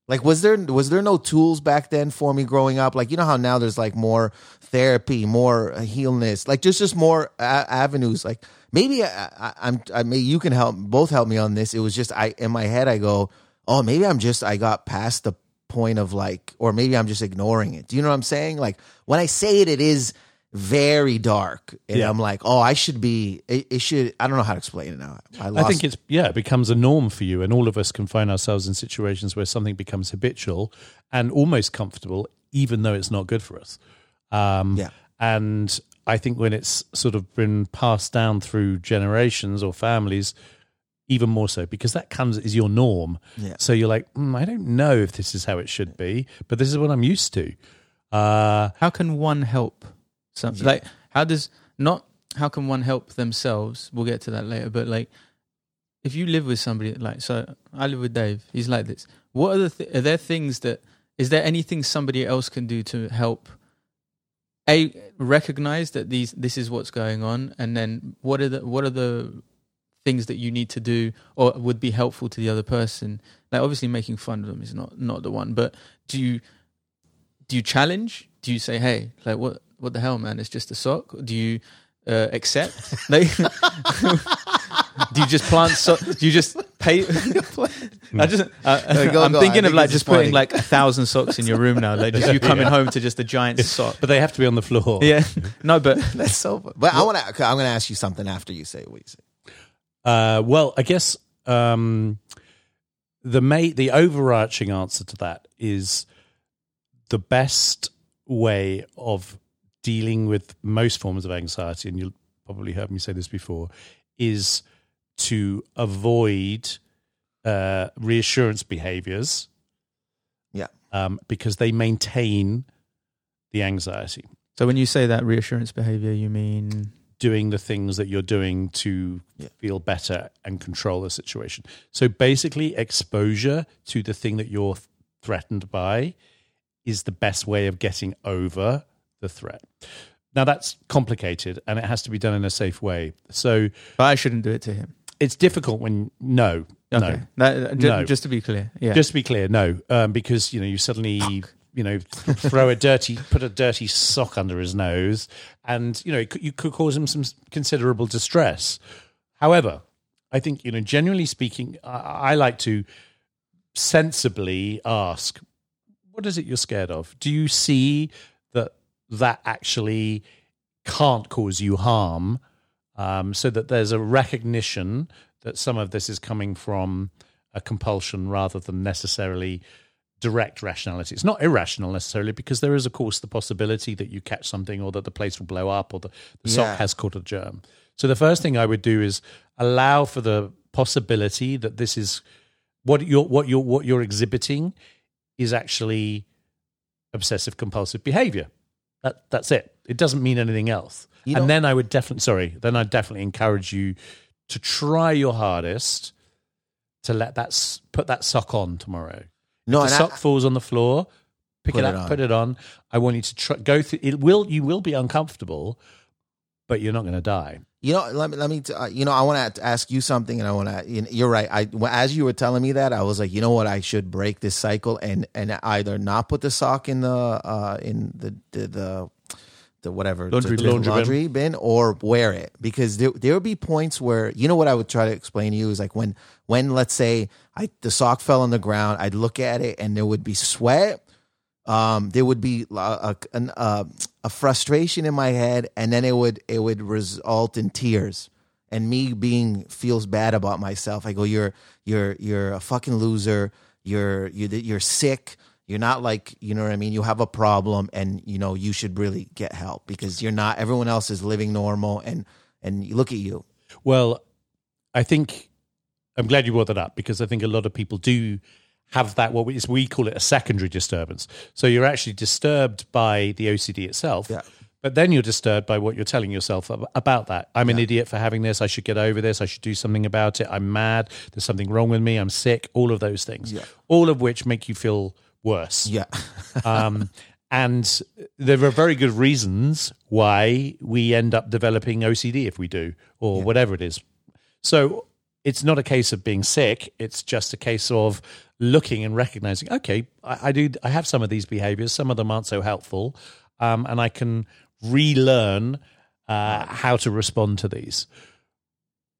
Like, was there was there no tools back then for me growing up? Like, you know how now there's like more therapy, more healness, like just just more a- avenues. Like maybe I, I, I'm, I maybe you can help both help me on this. It was just I in my head I go, oh, maybe I'm just I got past the point of like, or maybe I'm just ignoring it. Do you know what I'm saying? Like when I say it, it is very dark, and Yeah. I'm like, oh, I should be. It, it should. I don't know how to explain it now. I, I think it's yeah, it becomes a norm for you, and all of us can find ourselves in situations where something becomes habitual and almost comfortable, even though it's not good for us. Um, Yeah. and I think when it's sort of been passed down through generations or families, even more so because that comes is your norm. Yeah. So you're like, mm, I don't know if this is how it should be, but this is what I'm used to. Uh, How can one help? Some like how does not how can one help themselves? We'll get to that later. But like, if you live with somebody like so, I live with Dave. He's like this. What are the th- are there things that is there anything somebody else can do to help? A recognize that these this is what's going on, and then what are the what are the things that you need to do or would be helpful to the other person? Like obviously making fun of them is not not the one, but do you do you challenge? Do you say, "Hey, like what what the hell, man? It's just a sock." Do you uh, accept? like, do you just plant? So- do you just pay? I just uh, No, go- I'm go. I thinking of think like this just is funny. putting like a thousand socks in your room now. Like just you coming home to just a giant sock. but they have to be on the floor. Yeah, no, but that's so. Fun. But I want to. I'm going to ask you something after you say what you say. Uh, well, I guess um, the ma- the overarching answer to that is the best way of dealing with most forms of anxiety, and you'll probably heard me say this before, is to avoid uh, reassurance behaviors. Yeah. um, because they maintain the anxiety. so when you say that reassurance behavior, you mean doing the things that you're doing to Yeah. feel better and control the situation. So basically, exposure to the thing that you're threatened by is the best way of getting over the threat. Now, that's complicated and it has to be done in a safe way. So but I shouldn't do it to him. It's difficult when, no, Okay, no. that, ju- No. just to be clear, yeah. Just to be clear, no, um, because you know you suddenly you know throw a dirty, put a dirty sock under his nose, and you know could, you could cause him some considerable distress. However, I think you know generally speaking, I, I like to sensibly ask, "What is it you're scared of? Do you see that that actually can't cause you harm?" Um, so that there's a recognition that some of this is coming from a compulsion rather than necessarily direct rationality. It's not irrational necessarily because there is, of course, the possibility that you catch something or that the place will blow up or the, the Yeah. sock has caught a germ. So the first thing I would do is allow for the possibility that this is what you're what you're what you're exhibiting is actually obsessive compulsive behavior. That that's it. It doesn't mean anything else. You and then I would definitely sorry, then I'd definitely encourage you to try your hardest to let that put that sock on tomorrow. No, If the and I- sock falls on the floor, pick it it up, on. put it on. I want you to try, go through. It will you will be uncomfortable, but you're not going to die. You know, let me let me. T- uh, you know, I want to ask you something, and I want to. You're right. I as you were telling me that, I was like, you know what, I should break this cycle and and either not put the sock in the uh in the the the, the whatever Laundry the, bin. the Laundry bin. bin or wear it because there there would be points where you know what I would try to explain to you is like when when let's say I the sock fell on the ground, I'd look at it and there would be sweat um, there would be a, a, a frustration in my head, and then it would it would result in tears, and me being feels bad about myself. I go, you're you're you're a fucking loser. You're you you're sick. You're not like you know what I mean. You have a problem, and you know you should really get help because you're not. Everyone else is living normal, and and look at you. Well, I think I'm glad you brought that up because I think a lot of people do have that what we, we call it a secondary disturbance. So you're actually disturbed by the OCD itself, Yeah. But then you're disturbed by what you're telling yourself about that. I'm an Yeah. idiot for having this. I should get over this. I should do something about it. I'm mad. There's something wrong with me. I'm sick. All of those things. Yeah. All of which make you feel worse. Yeah. um, and there are very good reasons why we end up developing OCD if we do, or whatever it is. So it's not a case of being sick. It's just a case of looking and recognizing, okay, I, I do, I have some of these behaviors. Some of them aren't so helpful, um, and I can relearn uh, how to respond to these.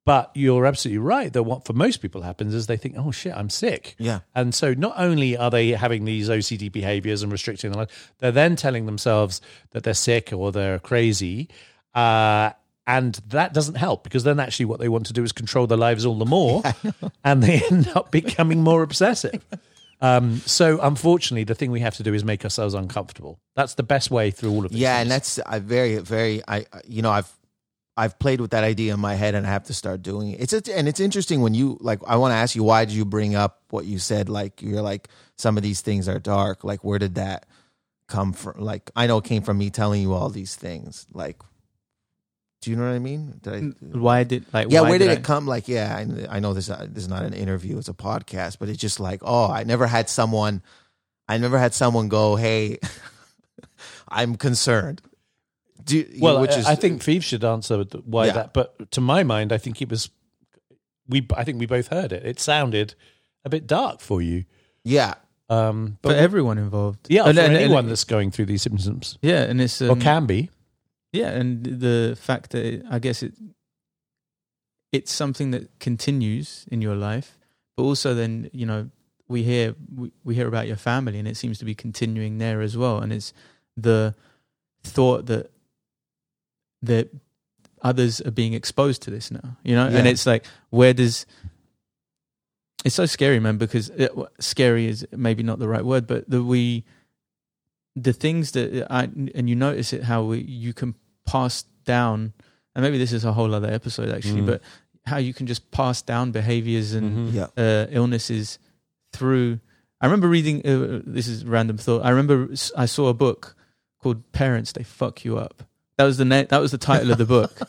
But you're absolutely right that what for most people happens is they think, oh shit, I'm sick. Yeah. And so not only are they having these OCD behaviors and restricting their life, they're then telling themselves that they're sick or they're crazy. Uh, and that doesn't help because then actually what they want to do is control their lives all the more and they end up becoming more obsessive. Um, so unfortunately, the thing we have to do is make ourselves uncomfortable. That's the best way through all of this. Yeah, and that's I very very I I- you know I've I've played with that idea in my head and I have to start doing it. It's a, and it's interesting when you like I want to ask you why did you bring up what you said like you're like some of these things are dark like where did that come from like I know it came from me telling you all these things like do you know what I mean? Did I Why did like? yeah, why where did I- it come? Like, yeah, I, I know this. uh, This is not an interview; it's a podcast. But it's just like, oh, I never had someone. I never had someone go, "Hey, I'm concerned." Do you- Well, which I- is I think Phivos should answer why Yeah. that. But to my mind, I think it was. We, I think we both heard it. It sounded a bit dark for you. yeah, Um, for but everyone involved? yeah, And- for and- and- anyone that's going through these symptoms, yeah, and it's or um, can be. Yeah, and the fact that it, I guess it it's something that continues in your life, but also then you know we hear we, we hear about your family, and it seems to be continuing there as well. And it's the thought that that others are being exposed to this now, you know, and it's like where does it's so scary, man, because it, scary is maybe not the right word, but the we the things that I and you notice it how we, you can pass down, and maybe this is a whole other episode actually, Mm. but how you can just pass down behaviors and Mhm. yeah, uh, illnesses through. I remember reading. Uh, this is random thought. I remember I saw a book called "Parents They Fuck You Up." That was the na- That was the title of the book.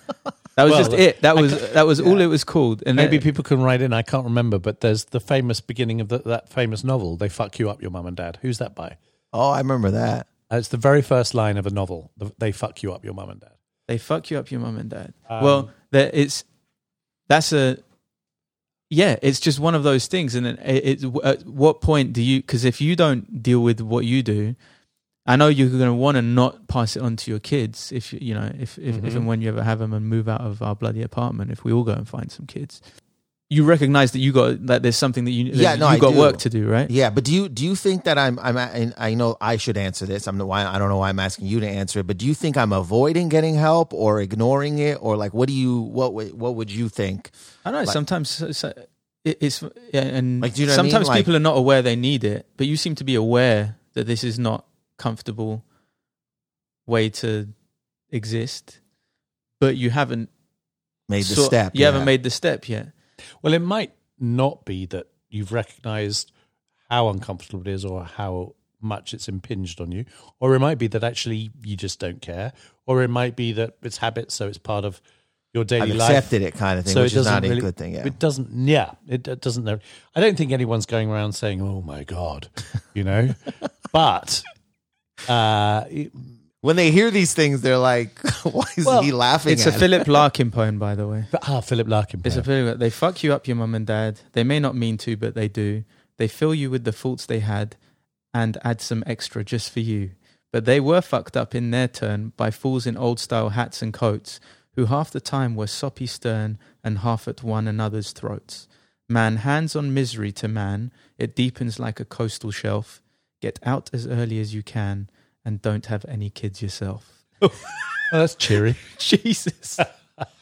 That was Well, just it. That was that was all it was called. And Maybe then- people can write in. I can't remember, but there's the famous beginning of the, that famous novel. They fuck you up, your mum and dad. Who's that by? oh, I remember that. Uh, It's the very first line of a novel. They fuck you up, your mum and dad. they fuck you up, your mum and dad. Um, well, it's that's a yeah. It's just one of those things. And it, it's at what point do you? Because if you don't deal with what you do, I know you're going to want to not pass it on to your kids. If you you know if if, if Mhm. and when you ever have them and move out of our bloody apartment, if we all go and find some kids. You recognize that you got that there's something that you that Yeah, no, you I got do. work to do, right? Yeah, but do you do you think that I'm I'm and I know I should answer this. I'm why I don't know why I'm asking you to answer it, but do you think I'm avoiding getting help or ignoring it or like what do you what would- what would you think? I don't know. Like- sometimes so- so- it's yeah, and Like, you know what I mean? sometimes Like- people are not aware they need it, but you seem to be aware that this is not comfortable way to exist, but you haven't Made the sort- step. You yeah. haven't made the step yet. Well, it might not be that you've recognized how uncomfortable it is or how much it's impinged on you, or it might be that actually you just don't care, or it might be that it's habit, so it's part of your daily I've life. accepted it kind of thing, So which is not really- a good thing. Yeah. It doesn't. Yeah, it, it doesn't. know. I don't think anyone's going around saying, "Oh my god," you know. but uh, it- when they hear these things, they're like, "Why is Well, he laughing?" It's a at it? Philip Larkin poem, by the way. but, ah, Philip Larkin. It's a poem. Philip. They fuck you up, your mum and dad. They may not mean to, but they do. They fill you with the faults they had, and add some extra just for you. But they were fucked up in their turn by fools in old style hats and coats, who half the time were soppy stern and half at one another's throats. Man hands on misery to man, it deepens like a coastal shelf. Get out as early as you can, and don't have any kids yourself. Oh, that's cheery. Jesus.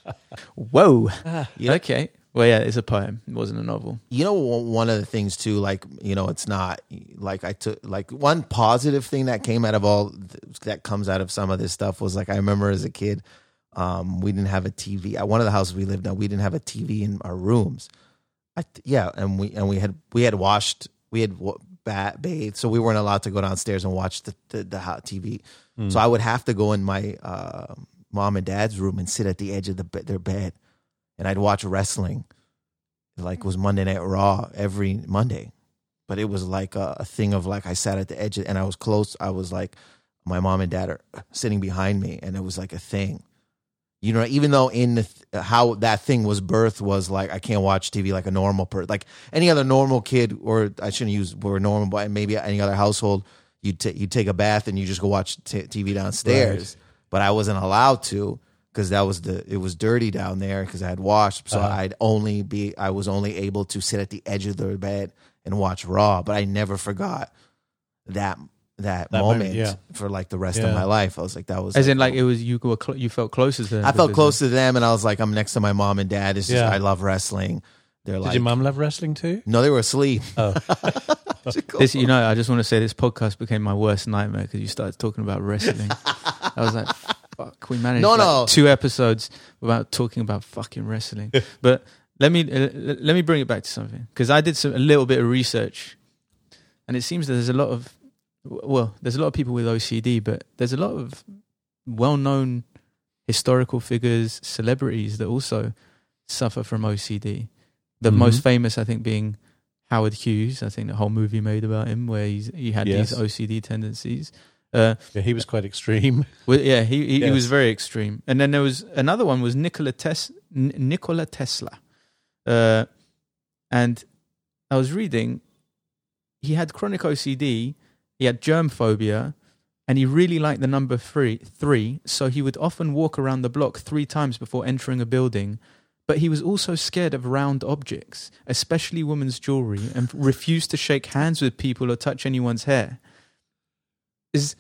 Whoa. Yeah. Okay. Well, yeah, it's a poem. It wasn't a novel. you know one of the things too like you know it's not like i took like one positive thing that came out of all that comes out of some of this stuff was like i remember as a kid um we didn't have a tv at one of the houses we lived in we didn't have a tv in our rooms I, yeah and we and we had we had watched we had bat bathe, so we weren't allowed to go downstairs and watch the the, the hot TV. Hmm. So I would have to go in my uh, mom and dad's room and sit at the edge of the their bed, and I'd watch wrestling. Like it was Monday Night Raw every Monday, but it was like a, a thing of like I sat at the edge and I was close. I was like my mom and dad are sitting behind me, and it was like a thing. You know, even though in the th- how that thing was birthed was like I can't watch TV like a normal person, like any other normal kid, or I shouldn't use word normal, but maybe any other household, you t- you take a bath and you just go watch t- TV downstairs. But I wasn't allowed to because that was the it was dirty down there because I had washed, so Uh-huh. I'd only be I was only able to sit at the edge of the bed and watch Raw. But I never forgot that that, That moment, moment, yeah. for like the rest Yeah. of my life. I was like that was As in, like it was you were cl- you felt closer to them. I felt because close to them, and I was like, I'm next to my mom and dad. It's just Yeah. I love wrestling. They're Did like, your mum love wrestling too? no, they were asleep. Oh, of- This, you know, I just want to say this podcast became my worst nightmare because you started talking about wrestling. I was like, fuck, we managed No, like, no. two episodes without talking about fucking wrestling. but let me uh, let me bring it back to something because I did some, a little bit of research, and it seems that there's a lot of well, there's a lot of people with OCD, but there's a lot of well-known historical figures, celebrities that also suffer from OCD. The Mhm. most famous, I think, being Howard Hughes. I think the whole movie made about him, where he's, he had Yes. these OCD tendencies. Uh, yeah, he was quite extreme. well, yeah, he he, he was very extreme. And then there was another one was Nikola Tes- Nikola Tesla, uh, and I was reading. He had chronic OCD. He had germ phobia, and he really liked the number three. Three, so he would often walk around the block three times before entering a building. But he was also scared of round objects, especially women's jewelry, and refused to shake hands with people or touch anyone's hair. Is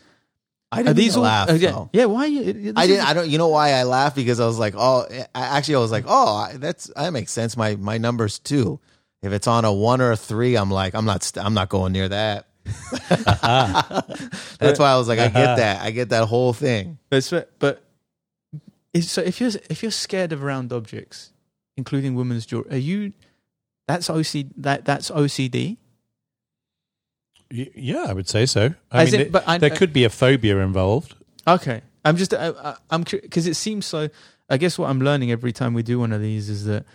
I didn't these all? laugh. uh, yeah, though. yeah. Why? you- I didn't. I don't. You know why I laughed? Because I was like, oh, I, actually, I was like, oh, I- that's that makes sense. My my numbers too. If it's on a one or a three, I'm like, I'm not. I'm not going near that. That's why I was like, I get uh-huh. that. I get that whole thing. But, it's- but is, so if you're if you're scared of round objects, including women's jewelry, are you? That's OCD. That that's OCD. Y- Yeah, I would say so. I As mean, in- it- but I- there could be a phobia involved. Okay, I'm just I, I, I'm because it seems so. I guess what I'm learning every time we do one of these is that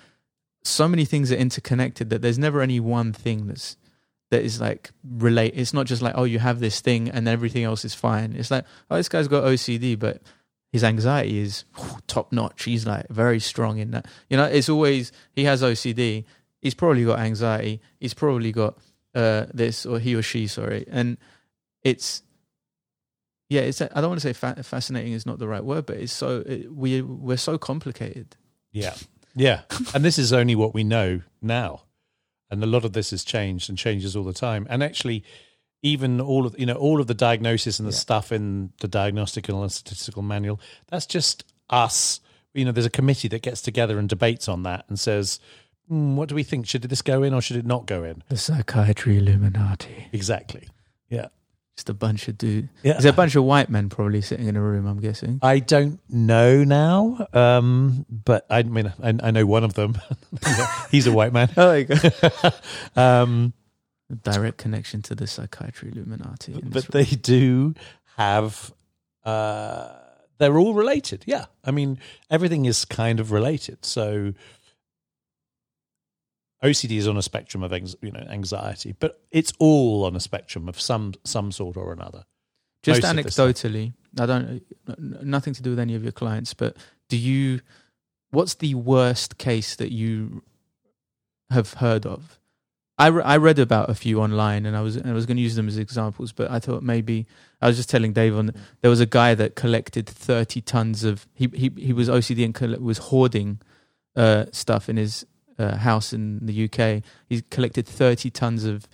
so many things are interconnected that there's never any one thing that's that is like relate. It's not just like oh you have this thing and everything else is fine. It's like oh this guy's got OCD, but his anxiety is top notch. He's like very strong in that. You know, it's always he has OCD. He's probably got anxiety. He's probably got uh, this or he or she. Sorry, and it's yeah. It's I don't want to say fa- fascinating is not the right word, but it's so it, we we're so complicated. Yeah. Yeah. and this is only what we know now. And a lot of this has changed and changes all the time. And actually, even all of you know, all of the diagnosis and the Yeah. stuff in the diagnostic and statistical manual, that's just us. You know, there's a committee that gets together and debates on that and says, "Hmm, what do we think? Should this go in or should it not go in? The psychiatry Illuminati. Exactly. Yeah. Just a bunch of dudes. Yeah. There's a bunch of white men probably sitting in a room. I'm guessing. I don't know now, um, but I mean, I, I know one of them. He's a white man. Oh, there you go. um, Direct connection to the psychiatry Illuminati. but they do have uh they're all related yeah i mean everything is kind of related so ocd is on a spectrum of you know anxiety but it's all on a spectrum of some some sort or another Just most of this stuff. anecdotally, I don't nothing to do with any of your clients, but do you? What's the worst case that you have heard of? I, re- I read about a few online, and I was I was going to use them as examples, but I thought maybe I was just telling Dave on there was a guy that collected thirty tons of he he he was OCD and coll- was hoarding uh, stuff in his uh, house in the UK. He collected thirty tons of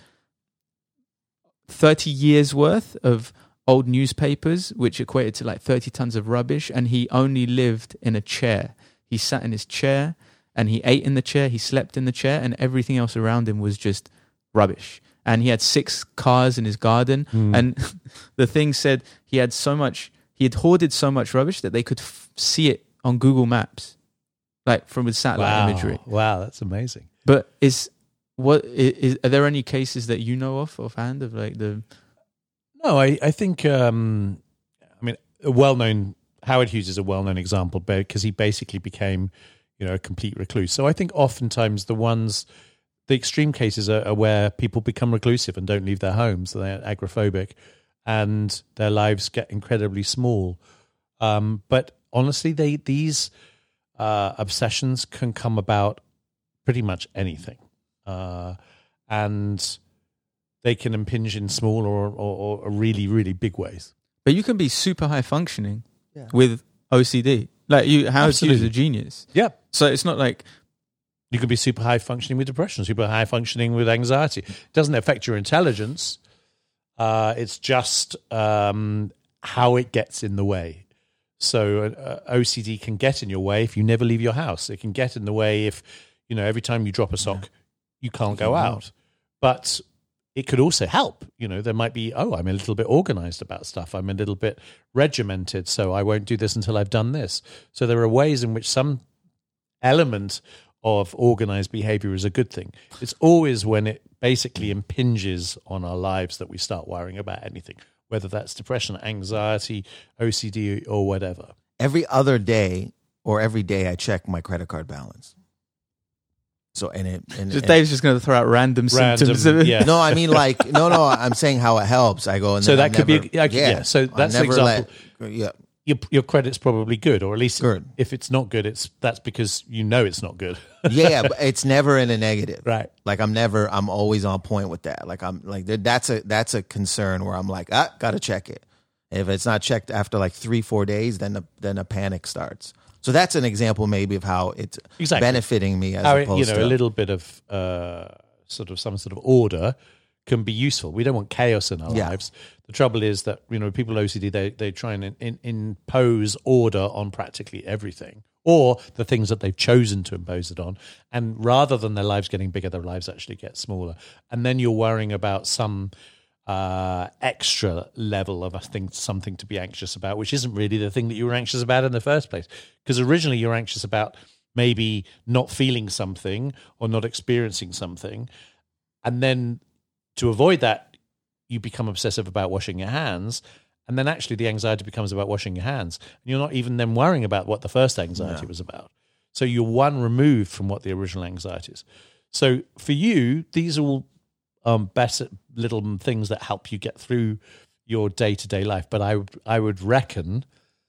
thirty years worth of old newspapers, which equated to like 30 tons of rubbish, and he only lived in a chair. He sat in his chair and he ate in the chair, he slept in the chair, and everything else around him was just rubbish. And he had six cars in his garden, Mm. and the thing said he had so much, he had hoarded so much rubbish that they could f- see it on Google Maps, like from his satellite wow imagery. wow that's amazing But is what is, are there any cases that you know of offhand of like the No, I, I think, um, I mean, a well known, Howard Hughes is a well known example because he basically became, you know, a complete recluse. So I think oftentimes the ones, the extreme cases are, are where people become reclusive and don't leave their homes, they're agoraphobic, and their lives get incredibly small. Um, but honestly, they these uh, obsessions can come about pretty much anything. Uh, and they can impinge in small or, or, or really, really big ways. but you can be super high functioning Yeah. with OCD like you Howard Hughes is Absolutely. a genius Yeah. so it's not like You can be super high functioning with depression, super high functioning with anxiety. It doesn't affect your intelligence. Uh, it's just um, how it gets in the way. So uh, OCD can get in your way if you never leave your house. It can get in the way if you know every time you drop a sock, you can't go out. But it could also help. You know, there might be oh, I'm a little bit organized about stuff. I'm a little bit regimented, so I won't do this until I've done this. So there are ways in which some element of organized behavior is a good thing. It's always when it basically impinges on our lives that we start worrying about anything, whether that's depression, anxiety, OCD, or whatever. Every other day or every day, I check my credit card balance. So and it and, just and- Dave's just going to throw out random, Random, symptoms yeah. no, I mean like no, no. I'm saying how it helps. I go and So then that I could be- never- yeah, yeah, so I that's an never let- example. yeah, Your, your credit's probably good, or at least Good. if it's not good, it's that's because you know it's not good. yeah, but it's never in a negative. Right. Like I'm never. I'm always on point with that. Like I'm like that's a that's a concern where I'm like ah, gotta check it. If it's not checked after like three four days, then the, then a panic starts. So that's an example maybe of how it's Exactly. benefiting me as How it- opposed you know to a little bit of uh, sort of some sort of order can be useful. We don't want chaos in our Yeah. lives. The trouble is that you know people with OCD they they try and in, in, impose order on practically everything, or the things that they've chosen to impose it on, and rather than their lives getting bigger, their lives actually get smaller, and then you're worrying about some uh, extra level of a thing, something to be anxious about, which isn't really the thing that you were anxious about in the first place. Because originally you're anxious about maybe not feeling something or not experiencing something. And then to avoid that, you become obsessive about washing your hands. And then actually the anxiety becomes about washing your hands. And you're not even then worrying about what the first anxiety was about. So you're one removed from what the original anxiety is. So for you, these are all um, better little things that help you get through your day to day life. But I would I would reckon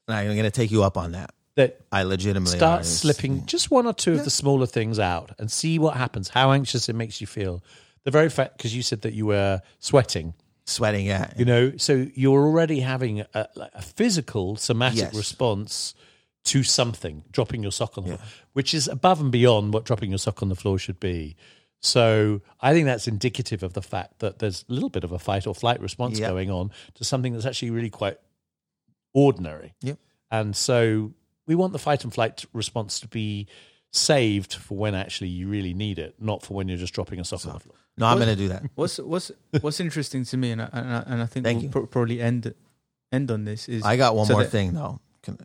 I'm going to take you up on that. that I legitimately start slipping just one or two of the smaller things out and see what happens. How anxious it makes you feel. The very fact because you said that you were sweating, sweating. Yeah, you know, so you're already having a, like a physical somatic Yes. response to something, dropping your sock on the floor, which is above and beyond what dropping your sock on the floor should be. So I think that's indicative of the fact that there's a little bit of a fight or flight response going on to something that's actually really quite ordinary. Yep. And so we want the fight and flight response to be saved for when actually you really need it, not for when you're just dropping a sock on the floor. No, I'm going to do that. What's what's what's interesting to me, and I, and I, and I think Thank we'll you. pro- probably end end on this is I got one so more that- thing though. Can,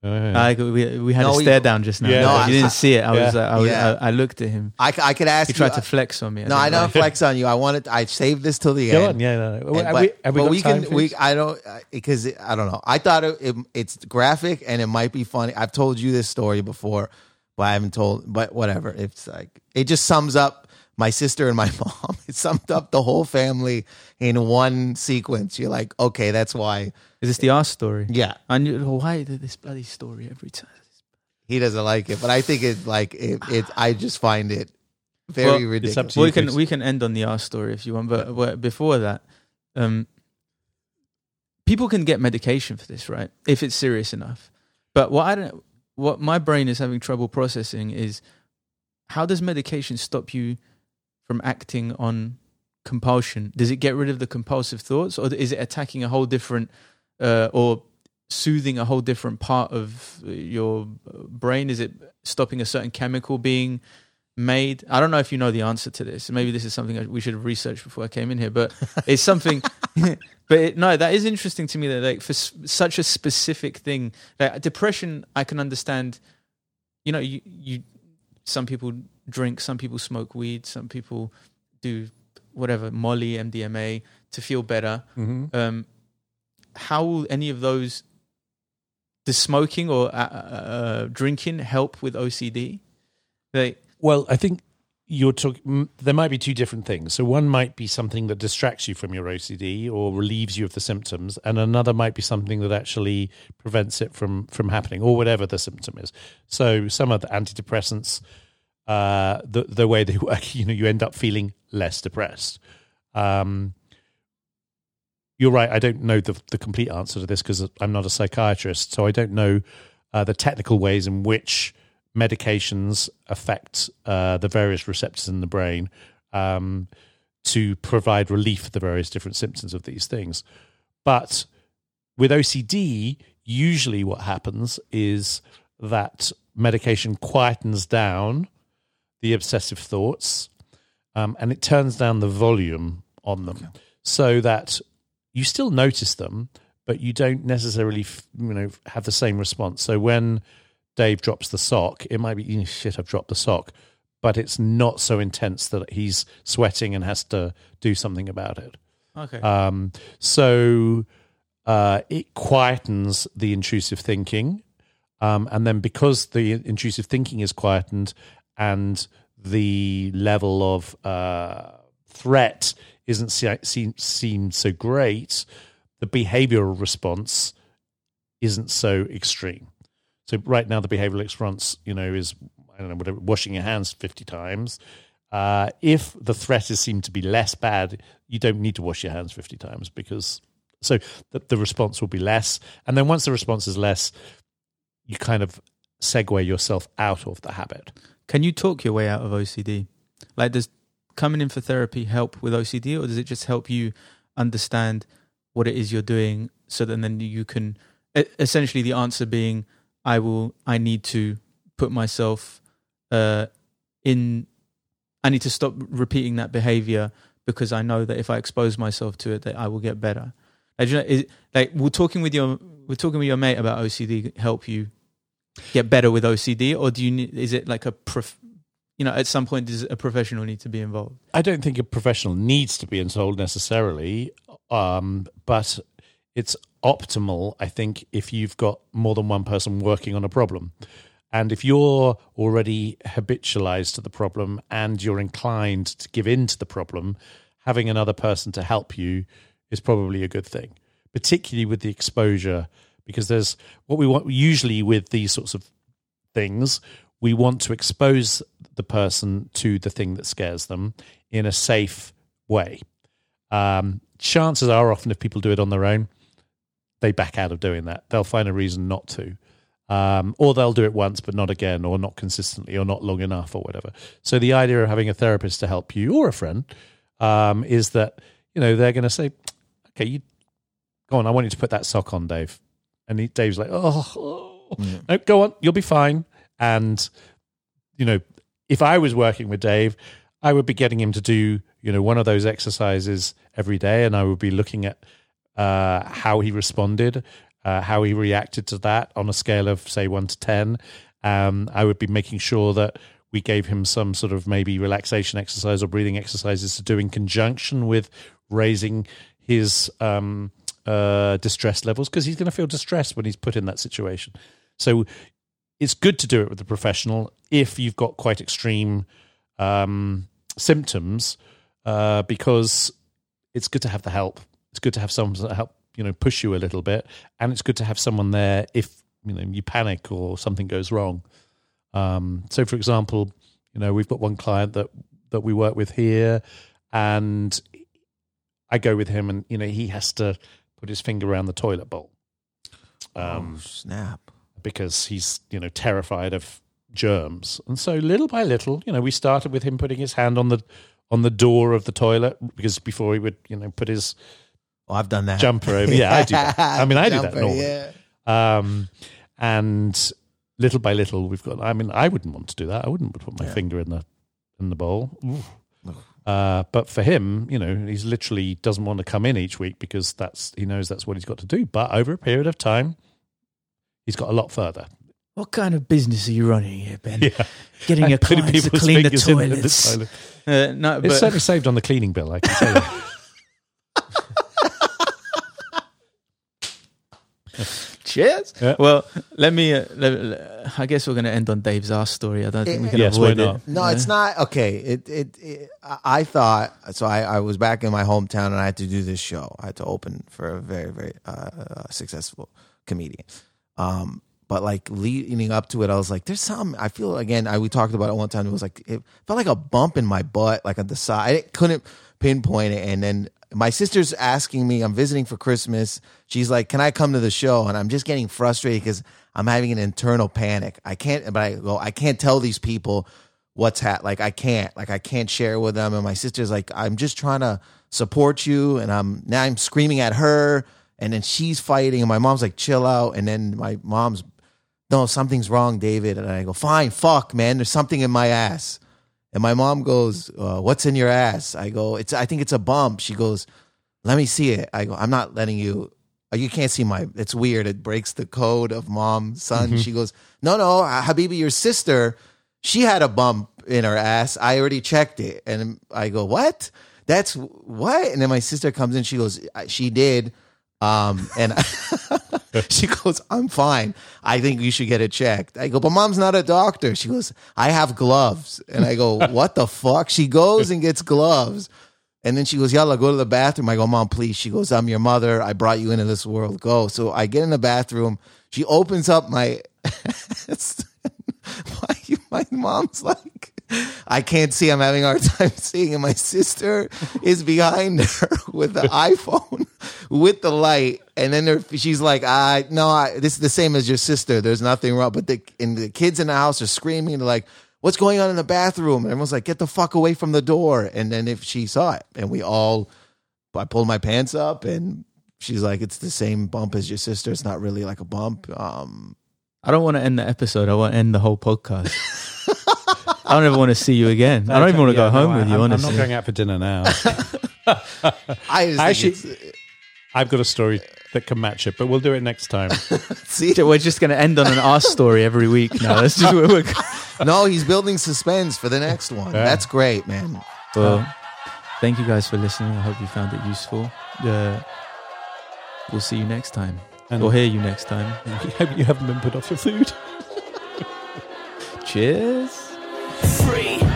I, we we had No, a we- stare down just now. Yeah. No, No, you I- didn't see it. I was uh, I, was Yeah. I, I looked at him. I, I could ask He you. tried to flex on me. no, I don't like- flex on you. I wanted. I saved this till the Go end. on, yeah, no, no. And- but we, have we, but we can we? I don't because I don't know. I thought it, it it's graphic and it might be funny. I've told you this story before, but I haven't told. But whatever. It's like it just sums up my sister and my mom. It summed up the whole family in one sequence. You're like, okay, that's why. Is this the R story? Yeah, I knew. Why did this bloody story every time? he doesn't like it, but I think it's like it. it I just find it very Well, ridiculous. up we can we can end on the R story if you want, but, but before that, um, people can get medication for this, right? If it's serious enough. But what I don't, what my brain is having trouble processing is how does medication stop you from acting on compulsion? Does it get rid of the compulsive thoughts, or is it attacking a whole different uh, or soothing a whole different part of your brain? Is it stopping a certain chemical being made? I don't know if you know the answer to this. Maybe this is something we should have researched before I came in here, but it's something. but it, no, that is interesting to me that like for s- such a specific thing, like depression, I can understand. You know, you you some people drink, some people smoke weed, some people do whatever Molly, MDMA to feel better. Mhm. Um, how will any of those, the smoking or uh, uh, drinking, help with OCD? Like, Well, I think you're talking. There might be two different things. So one might be something that distracts you from your OCD or relieves you of the symptoms, and another might be something that actually prevents it from from happening, or whatever the symptom is. So some of the antidepressants, uh, the the way they work, you know, you end up feeling less depressed. Um, you're right. I don't know the the complete answer to this because I'm not a psychiatrist, so I don't know uh, the technical ways in which medications affect uh, the various receptors in the brain um, to provide relief for the various different symptoms of these things. But with OCD, usually what happens is that medication quietens down the obsessive thoughts um, and it turns down the volume on them so that you still notice them, but you don't necessarily you know have the same response. So when Dave drops the sock, it might be "Oh, shit. I've dropped the sock, but it's not so intense that he's sweating and has to do something about it. okay, Um, so uh, it quietens the intrusive thinking. Um, and then because the intrusive thinking is quietened and the level of uh, threat isn't se- seen, seen so great, the behavioral response isn't so extreme. So right now, the behavioral response, you know, is I don't know, whatever, washing your hands fifty times. Uh, if the threat is seen to be less bad, you don't need to wash your hands fifty times because so the, the response will be less. And then once the response is less, you kind of segue yourself out of the habit. can you talk your way out of OCD? Like, does coming in for therapy help with OCD, or does it just help you understand what it is you're doing, so that then you can essentially the answer being, I will, I need to put myself uh, in, I need to stop repeating that behavior because I know that if I expose myself to it, that I will get better. Like, you know, is, like we're talking with your, we're talking with your mate about OCD help you get better with OCD, or do you need? Is it like a prof, you know, at some point does a professional need to be involved? I don't think a professional needs to be involved necessarily, um, but it's optimal, I think, if you've got more than one person working on a problem. And if you're already habitualized to the problem and you're inclined to give in to the problem, having another person to help you is probably a good thing, particularly with the exposure, because there's what we want usually with these sorts of things, we want to expose the person to the thing that scares them in a safe way. Um, chances are often if people do it on their own, they back out of doing that. They'll find a reason not to. Um, or they'll do it once but not again, or not consistently, or not long enough, or whatever. So the idea of having a therapist to help you or a friend um, is that you know they're going to say, "Okay, you go on. I want you to put that sock on, Dave." And he, Dave's like, "Oh, oh. no, go on. You'll be fine." And you know, if I was working with Dave, I would be getting him to do you know one of those exercises every day, and I would be looking at uh, how he responded, uh, how he reacted to that on a scale of say one to ten. Um, I would be making sure that we gave him some sort of maybe relaxation exercise or breathing exercises to do in conjunction with raising his um, uh, distress levels because he's going to feel distressed when he's put in that situation. So it's good to do it with a professional if you've got quite extreme um, symptoms uh, because it's good to have the help. It's good to have someone to help you know push you a little bit, and it's good to have someone there if you know you panic or something goes wrong. Um, so, for example, you know we've got one client that that we work with here, and I go with him, and you know he has to put his finger around the toilet bowl. Um, oh, snap. because he's you know terrified of germs and so little by little you know we started with him putting his hand on the on the door of the toilet because before he would you know put his Oh, I've done that. jumper over yeah i do that i mean i do that normally Yeah. um and little by little we've got i mean i wouldn't want to do that i wouldn't put my Yeah. finger in the in the bowl Ugh. uh, but for him, you know, he's literally doesn't want to come in each week because that's he knows that's what he's got to do. But over a period of time, he's got a lot further. What kind of business are you running here, Ben? Yeah. Getting And your putting clients to clean the fingers in the toilets. toilet. Uh, no, It's certainly saved on the cleaning bill, I can tell you. cheers. Yeah. Well, let me. Uh, let, let- I guess we're going to end on Dave's ass story. I don't think we can Yes, avoid it. No, it's not okay. It, it it I I thought so. I, I was back in my hometown and I had to do this show. I had to open for a very very uh, uh, successful comedian. Um, but like leading up to it, I was like, "There's some." I feel again. I we talked about it one time. It was like it felt like a bump in my butt, like on the side. I couldn't pinpoint it, and then my sister's asking me. I'm visiting for Christmas. She's like, "Can I come to the show?" And I'm just getting frustrated because I'm having an internal panic. I can't, but I go, I can't tell these people what's hat like I can't like I can't share with them and my sister's like I'm just trying to support you and I'm now I'm screaming at her and then she's fighting and my mom's like chill out and then my mom's no something's wrong David and I go fine fuck man there's something in my ass and my mom goes uh, what's in your ass I go it's I think it's a bump she goes let me see it I go I'm not letting you uh, you can't see my it's weird it breaks the code of mom son she goes no no Habibi your sister she had a bump in her ass. I already checked it. And I go, what? That's what? And then my sister comes in. She goes, she did. Um, and she goes, I'm fine. I think you should get it checked. I go, but mom's not a doctor. She goes, I have gloves. And I go, what the fuck? She goes and gets gloves. And then she goes, Yalla, go to the bathroom. I go, Mom, please. She goes, I'm your mother. I brought you into this world. Go. So I get in the bathroom. She opens up my my, my mom's like, I can't see. I'm having a hard time seeing. And my sister is behind her with the iPhone with the light. And then there, she's like, I no, I, this is the same as your sister. There's nothing wrong. But the, and the kids in the house are screaming. They're like, what's going on in the bathroom? And everyone's like, get the fuck away from the door. And then if she saw it, and we all, I pulled my pants up and she's like, it's the same bump as your sister. It's not really like a bump. Um, I don't want to end the episode. I want to end the whole podcast. I don't ever want to see you again. I don't even want to go Yeah, home no, with you. I'm, I'm not going out for dinner now. I, I actually, I've got a story that can match it, but we'll do it next time. see, we're just going to end on an ass story every week now. That's just what we're. no, he's building suspense for the next one. Yeah. That's great, man. Well, thank you guys for listening. I hope you found it useful. Uh, we'll see you next time, And or hear you next time. Hope you haven't been put off your food. Cheers free.